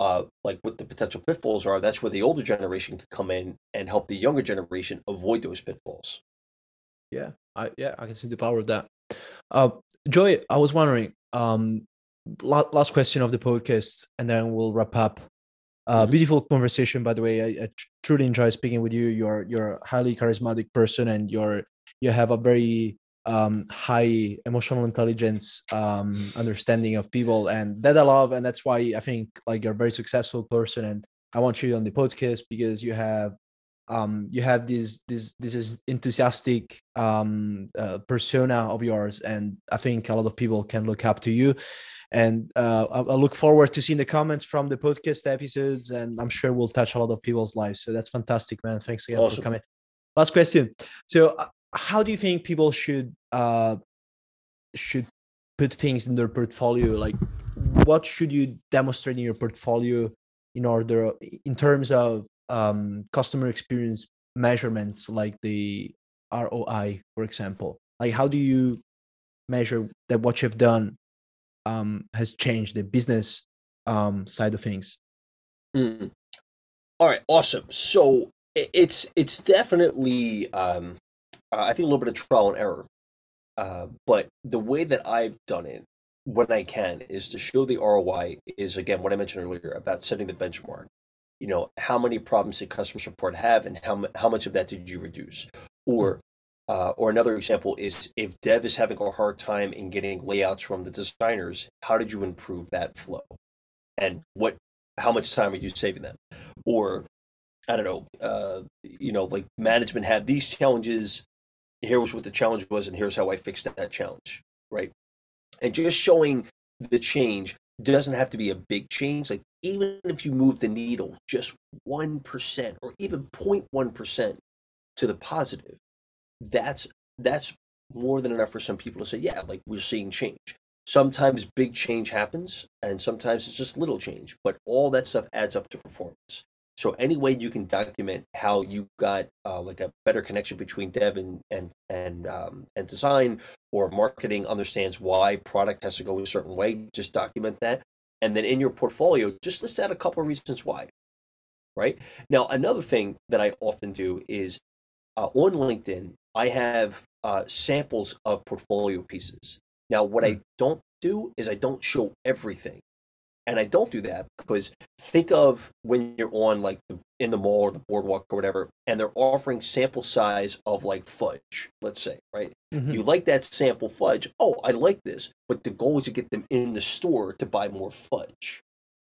uh, like what the potential pitfalls are, that's where the older generation could come in and help the younger generation avoid those pitfalls. Yeah, I yeah I can see the power of that. Uh, Joey, I was wondering. Um, last question of the podcast, and then we'll wrap up. Uh, mm-hmm. Beautiful conversation, by the way. I, I truly enjoy speaking with you. You're you're a highly charismatic person, and you're you have a very um, high emotional intelligence um, understanding of people and that i love and that's why i think like you're a very successful person and i want you on the podcast because you have um, you have this this this is enthusiastic um, uh, persona of yours and i think a lot of people can look up to you. And uh, I, I look forward to seeing the comments from the podcast episodes and i'm sure we'll touch a lot of people's lives. So that's fantastic man. Thanks again awesome. for coming. Last question. So uh, how do you think people should uh should put things in their portfolio? Like what should you demonstrate in your portfolio in order in terms of um, customer experience measurements like the roi for example? Like how do you measure that what you've done um, has changed the business um, side of things? Mm. all right awesome. So it's it's definitely um, uh, I think a little bit of trial and error. Uh, but the way that I've done it when I can is to show the ROI is again what I mentioned earlier about setting the benchmark. You know, how many problems did customer support have, and how how much of that did you reduce? Or uh, or another example is if dev is having a hard time in getting layouts from the designers, how did you improve that flow? And what how much time are you saving them? Or I don't know, uh, you know, like management had these challenges. Here was what the challenge was, and here's how I fixed that challenge, right? And just showing the change doesn't have to be a big change. Like even if you move the needle just one percent or even 0.1 percent to the positive, that's that's more than enough for some people to say, yeah, like we're seeing change. Sometimes big change happens, and sometimes it's just little change, but all that stuff adds up to performance. So any way you can document how you got uh, like a better connection between dev and and and um, and design, or marketing understands why product has to go a certain way, just document that, and then in your portfolio, just list out a couple of reasons why. Right now, another thing that I often do is uh, on LinkedIn, I have uh, samples of portfolio pieces. Now, what I hmm. don't do is I don't show everything. And I don't do that because think of when you're on like the, in the mall or the boardwalk or whatever, and they're offering sample size of like fudge, let's say, right? Mm-hmm. You like that sample fudge. Oh, I like this. But the goal is to get them in the store to buy more fudge.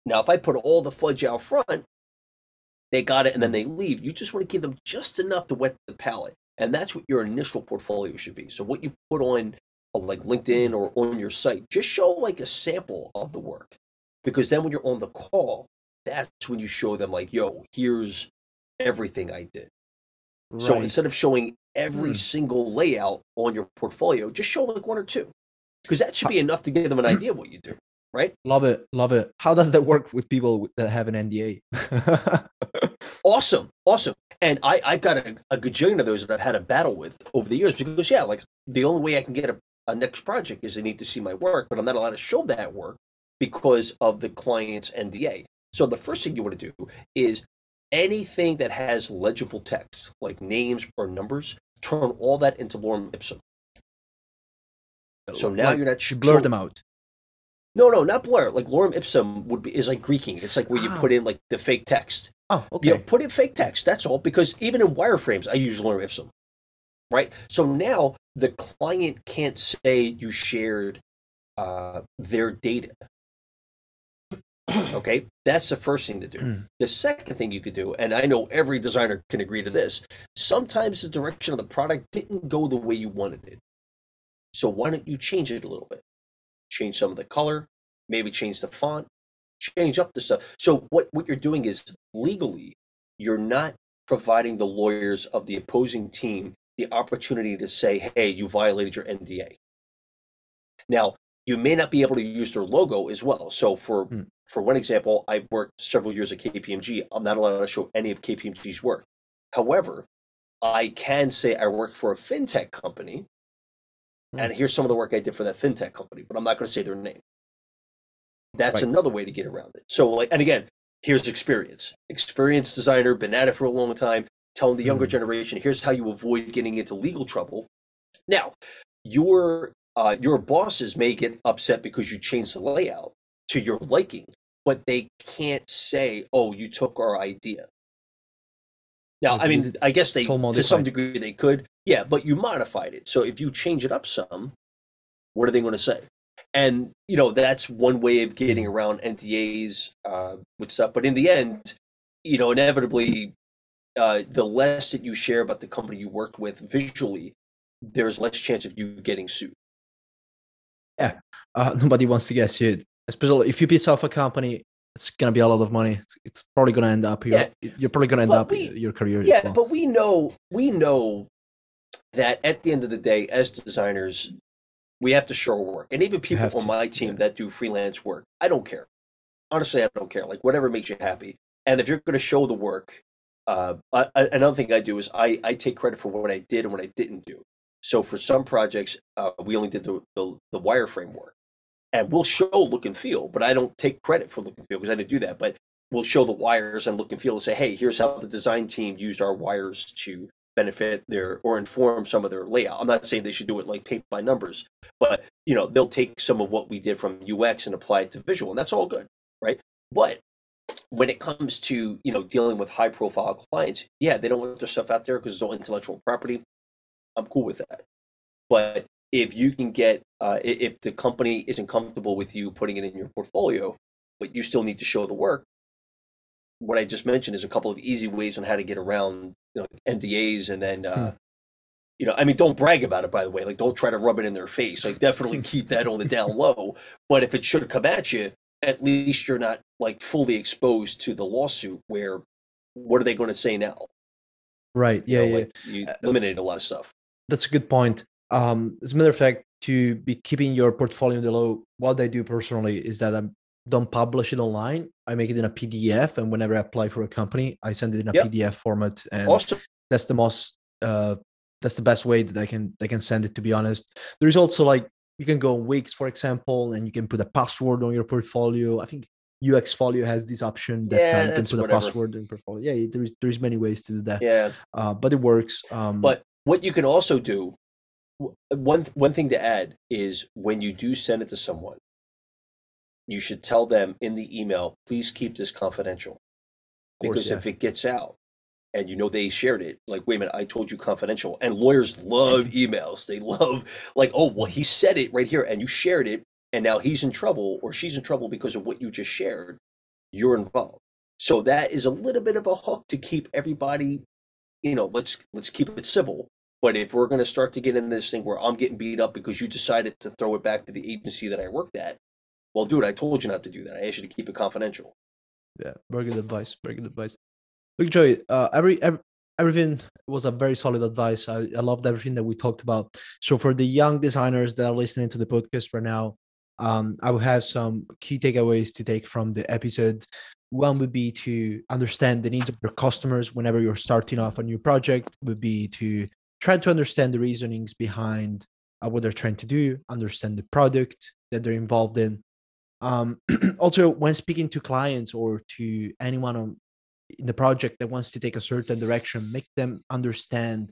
Now, if I put all the fudge out front, they got it and then they leave. You just want to give them just enough to wet the palate. And that's what your initial portfolio should be. So, what you put on like LinkedIn or on your site, just show like a sample of the work because then when you're on the call, that's when you show them like, yo, here's everything I did. Right. So instead of showing every hmm. single layout on your portfolio, just show like one or two, because that should be enough to give them an idea of what you do. Right? Love it, love it. How does that work with people that have an NDA? awesome, awesome. And I, I've got a, a gajillion of those that I've had a battle with over the years because yeah, like the only way I can get a, a next project is they need to see my work, but I'm not allowed to show that work because of the client's NDA. So the first thing you want to do is anything that has legible text, like names or numbers, turn all that into lorem ipsum. So now like, you're not sh- blur them out. No, no, not blur. Like lorem ipsum would be is like Greeking. It's like where you ah. put in like the fake text. Oh, okay. You know, put in fake text. That's all. Because even in wireframes, I use lorem ipsum. Right. So now the client can't say you shared uh, their data okay, that's the first thing to do. Mm. The second thing you could do, and I know every designer can agree to this, sometimes the direction of the product didn't go the way you wanted it. So why don't you change it a little bit? Change some of the color, maybe change the font, change up the stuff. So what, what you're doing is legally, you're not providing the lawyers of the opposing team the opportunity to say, hey, you violated your NDA. Now, you may not be able to use their logo as well. So for hmm. for one example, I worked several years at KPMG. I'm not allowed to show any of KPMG's work. However, I can say I work for a fintech company, hmm. and here's some of the work I did for that fintech company, but I'm not going to say their name. That's right. another way to get around it. So like, and again, here's experience. Experienced designer, been at it for a long time, telling the younger hmm. generation, here's how you avoid getting into legal trouble. Now, your uh, your bosses may get upset because you changed the layout to your liking, but they can't say, "Oh, you took our idea." Now, I mean, I guess they to some degree they could, yeah, but you modified it. So if you change it up some, what are they going to say? And you know that's one way of getting around NDAs uh, with stuff. But in the end, you know, inevitably, uh, the less that you share about the company you worked with visually, there's less chance of you getting sued yeah, uh, nobody wants to get sued. Especially if you piss off a company, it's gonna be a lot of money. It's, it's probably gonna end up your, yeah. you're probably gonna end but up we, your career. Yeah, well. but we know we know that at the end of the day, as designers, we have to show work. And even people on my team that do freelance work, I don't care. Honestly, I don't care. Like whatever makes you happy. And if you're going to show the work, uh, I, another thing I do is I, I take credit for what I did and what I didn't do. So for some projects, uh, we only did the, the, the wireframe work, and we'll show look and feel, but I don't take credit for look and feel because I didn't do that. But we'll show the wires and look and feel and say, hey, here's how the design team used our wires to benefit their or inform some of their layout. I'm not saying they should do it like paint by numbers, but you know they'll take some of what we did from UX and apply it to visual, and that's all good, right? But when it comes to you know dealing with high profile clients, yeah, they don't want their stuff out there because it's all intellectual property. I'm cool with that. But if you can get uh, if the company isn't comfortable with you putting it in your portfolio, but you still need to show the work, what I just mentioned is a couple of easy ways on how to get around you know, NDAs and then. Uh, hmm. You know, I mean, don't brag about it. By the way, like, don't try to rub it in their face. Like, definitely keep that on the down low. But if it should come at you, at least you're not like fully exposed to the lawsuit. Where, what are they going to say now? Right. Yeah. You know, yeah. Like you uh, eliminated a lot of stuff. That's a good point. Um, as a matter of fact, to be keeping your portfolio in the low, what I do personally is that I don't publish it online. I make it in a PDF, and whenever I apply for a company, I send it in a yep. PDF format, and awesome. that's the most uh, that's the best way that I can I can send it. To be honest, there is also like you can go on Wix, for example, and you can put a password on your portfolio. I think UXfolio has this option that yeah, you can put whatever. a password in portfolio. Yeah, there's there's many ways to do that. Yeah, uh, but it works. Um, but what you can also do, one one thing to add is when you do send it to someone, you should tell them in the email, please keep this confidential, course, because yeah. if it gets out, and you know they shared it like wait a minute i told you confidential. And lawyers love emails. They love like oh well he said it right here and you shared it and now he's in trouble or she's in trouble because of what you just shared. You're involved. So that is a little bit of a hook to keep everybody you know let's let's keep it civil but if we're going to start to get in this thing where i'm getting beat up because you decided to throw it back to the agency that i worked at well dude i told you not to do that i asked you to keep it confidential yeah very good advice very good advice Look, Joey, uh, every, every everything was a very solid advice. I, I loved everything that we talked about. So for the young designers that are listening to the podcast right now, um, I will have some key takeaways to take from the episode. One would be to understand the needs of your customers whenever you're starting off a new project. Would be to try to understand the reasonings behind uh, what they're trying to do, understand the product that they're involved in. Um, also, when speaking to clients or to anyone on in the project that wants to take a certain direction make them understand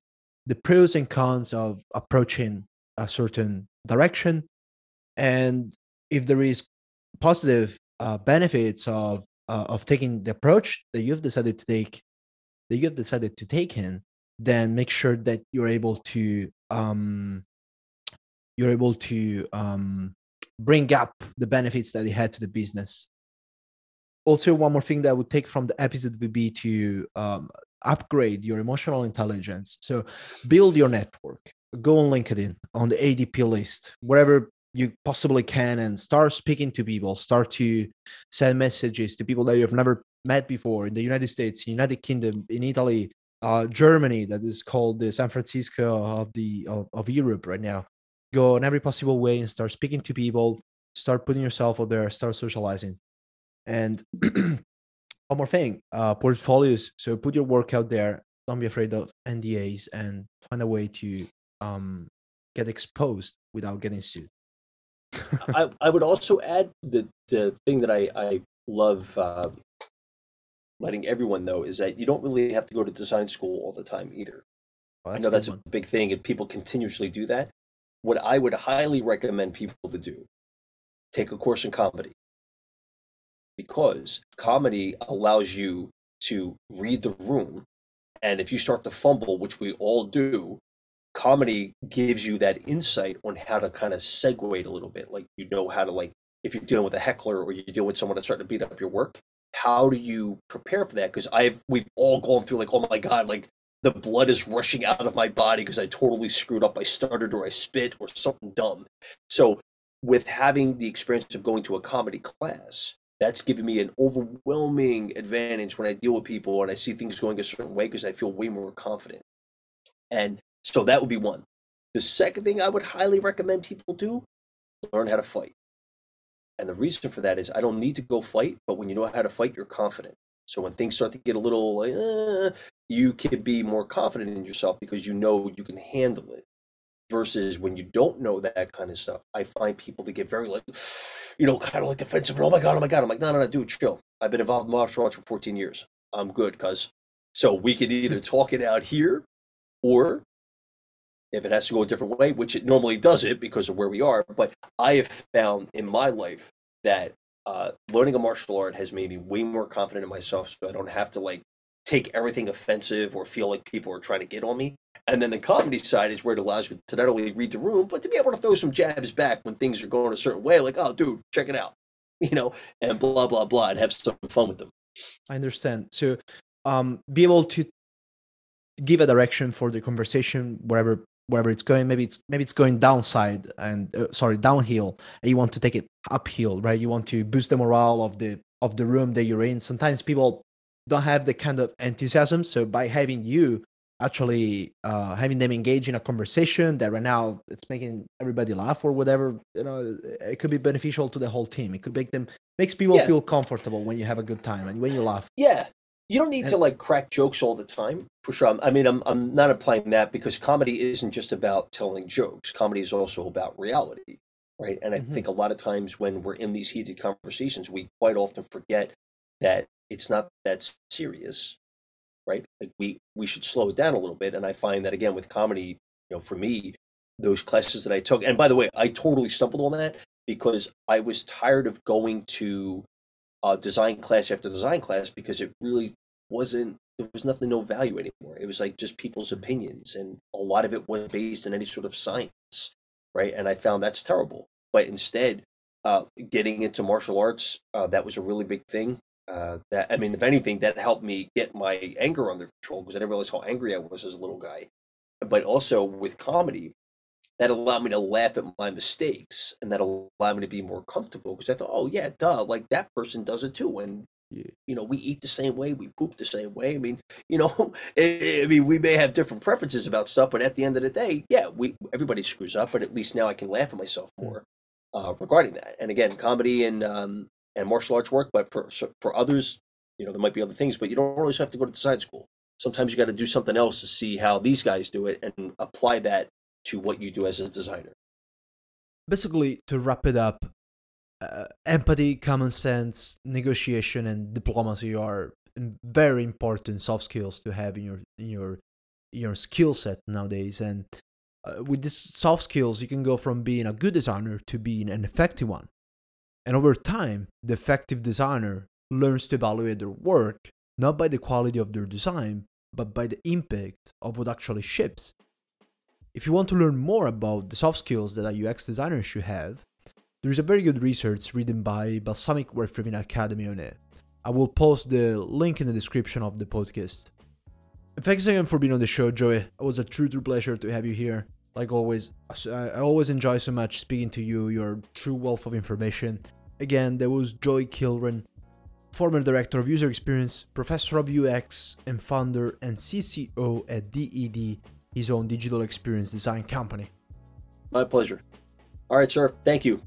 the pros and cons of approaching a certain direction and if there is positive uh, benefits of uh, of taking the approach that you've decided to take that you've decided to take in then make sure that you're able to um, you're able to um, bring up the benefits that you had to the business also one more thing that I would take from the episode would be to um, upgrade your emotional intelligence. So build your network. Go on LinkedIn, on the ADPList, wherever you possibly can, and start speaking to people. Start to send messages to people that you've never met before in the United States, United Kingdom, in Italy, uh, Germany. That is called the San Francisco of the of, of Europe right now. Go in every possible way and start speaking to people. Start putting yourself out there. Start socializing and one more thing, uh, portfolios. So put your work out there. Don't be afraid of NDAs and find a way to um, get exposed without getting sued. I, I would also add the, the thing that I, I love uh, letting everyone know is that you don't really have to go to design school all the time either. Oh, I know that's one. a big thing, and people continuously do that. What I would highly recommend people to do take a course in comedy because comedy allows you to read the room. And if you start to fumble, which we all do, comedy gives you that insight on how to kind of segue a little bit. Like you know how to like if you're dealing with a heckler or you're dealing with someone that's starting to beat up your work, how do you prepare for that? Because I've we've all gone through like, oh my god, like the blood is rushing out of my body because I totally screwed up. I stuttered or I spit or something dumb. So with having the experience of going to a comedy class, that's given me an overwhelming advantage when I deal with people and I see things going a certain way because I feel way more confident. And so that would be one. The second thing I would highly recommend people do learn how to fight. And the reason for that is I don't need to go fight, but when you know how to fight, you're confident. So when things start to get a little, like, uh, you can be more confident in yourself because you know you can handle it versus when you don't know that kind of stuff. I find people to get very like, you know, kind of like defensive. And, oh my god, oh my god. I'm like, no, no, no, dude, chill. I've been involved in martial arts for 14 years. I'm good, cuz. So we can either talk it out here, Or if it has to go a different way, which it normally does it because of where we are, but I have found in my life that uh, learning a martial art has made me way more confident in myself so I don't have to like take everything offensive or feel like people are trying to get on me. And then the comedy side is where it allows me to not only read the room, but to be able to throw some jabs back when things are going a certain way, like, oh, dude, check it out, you know, and blah, blah, blah, and have some fun with them. I understand. So, um, be able to give a direction for the conversation wherever wherever it's going maybe it's maybe it's going downside and uh, sorry downhill and you want to take it uphill right? You want to boost the morale of the of the room that you're in. Sometimes people don't have the kind of enthusiasm so by having you actually uh, having them engage in a conversation that right now it's making everybody laugh or whatever you know it could be beneficial to the whole team. It could make them makes people yeah. feel comfortable when you have a good time and when you laugh. Yeah you don't need to like crack jokes all the time for sure. I mean I'm, I'm not applying that because comedy isn't just about telling jokes. Comedy is also about reality right? And i mm-hmm. think a lot of times when we're in these heated conversations we quite often forget that it's not that serious right? Like we we should slow it down a little bit. And i find that again with comedy you know for me those classes that i took and by the way i totally stumbled on that because i was tired of going to uh, design class after design class because it really wasn't there was nothing no value anymore. It was like just people's opinions and a lot of it was based in any sort of science right? And i found that's terrible. But instead uh, getting into martial arts uh, that was a really big thing. Uh, that I mean, if anything, that helped me get my anger under control because I didn't realize how angry I was as a little guy. But also with comedy, that allowed me to laugh at my mistakes and that allowed me to be more comfortable because I thought, oh yeah, duh, like that person does it too, and you know we eat the same way, we poop the same way. I mean, you know, I mean we may have different preferences about stuff, but at the end of the day, yeah, we everybody screws up, but at least now I can laugh at myself mm. more uh, regarding that. And again, comedy and um, and martial arts work, but for for others, you know, there might be other things. But you don't always have to go to design school. Sometimes you got to do something else to see how these guys do it and apply that to what you do as a designer. Basically, to wrap it up, uh, empathy, common sense, negotiation, and diplomacy are very important soft skills to have in your in your your skill set nowadays. And uh, with these soft skills, you can go from being a good designer to being an effective one. And over time, the effective designer learns to evaluate their work not by the quality of their design, but by the impact of what actually ships. If you want to learn more about the soft skills that a UX designer should have, there is a very good research written by Balsamiq Work Academy on it. I will post the link in the description of the podcast. And thanks again for being on the show, Joey. It was a true, true pleasure to have you here like always, I always enjoy so much speaking to you. You're true wealth of information. Again, there was Joey Kilrain, former director of user experience, professor of UX, and founder and CCO at DED, his own digital experience design company. My pleasure. All right, sir. Thank you.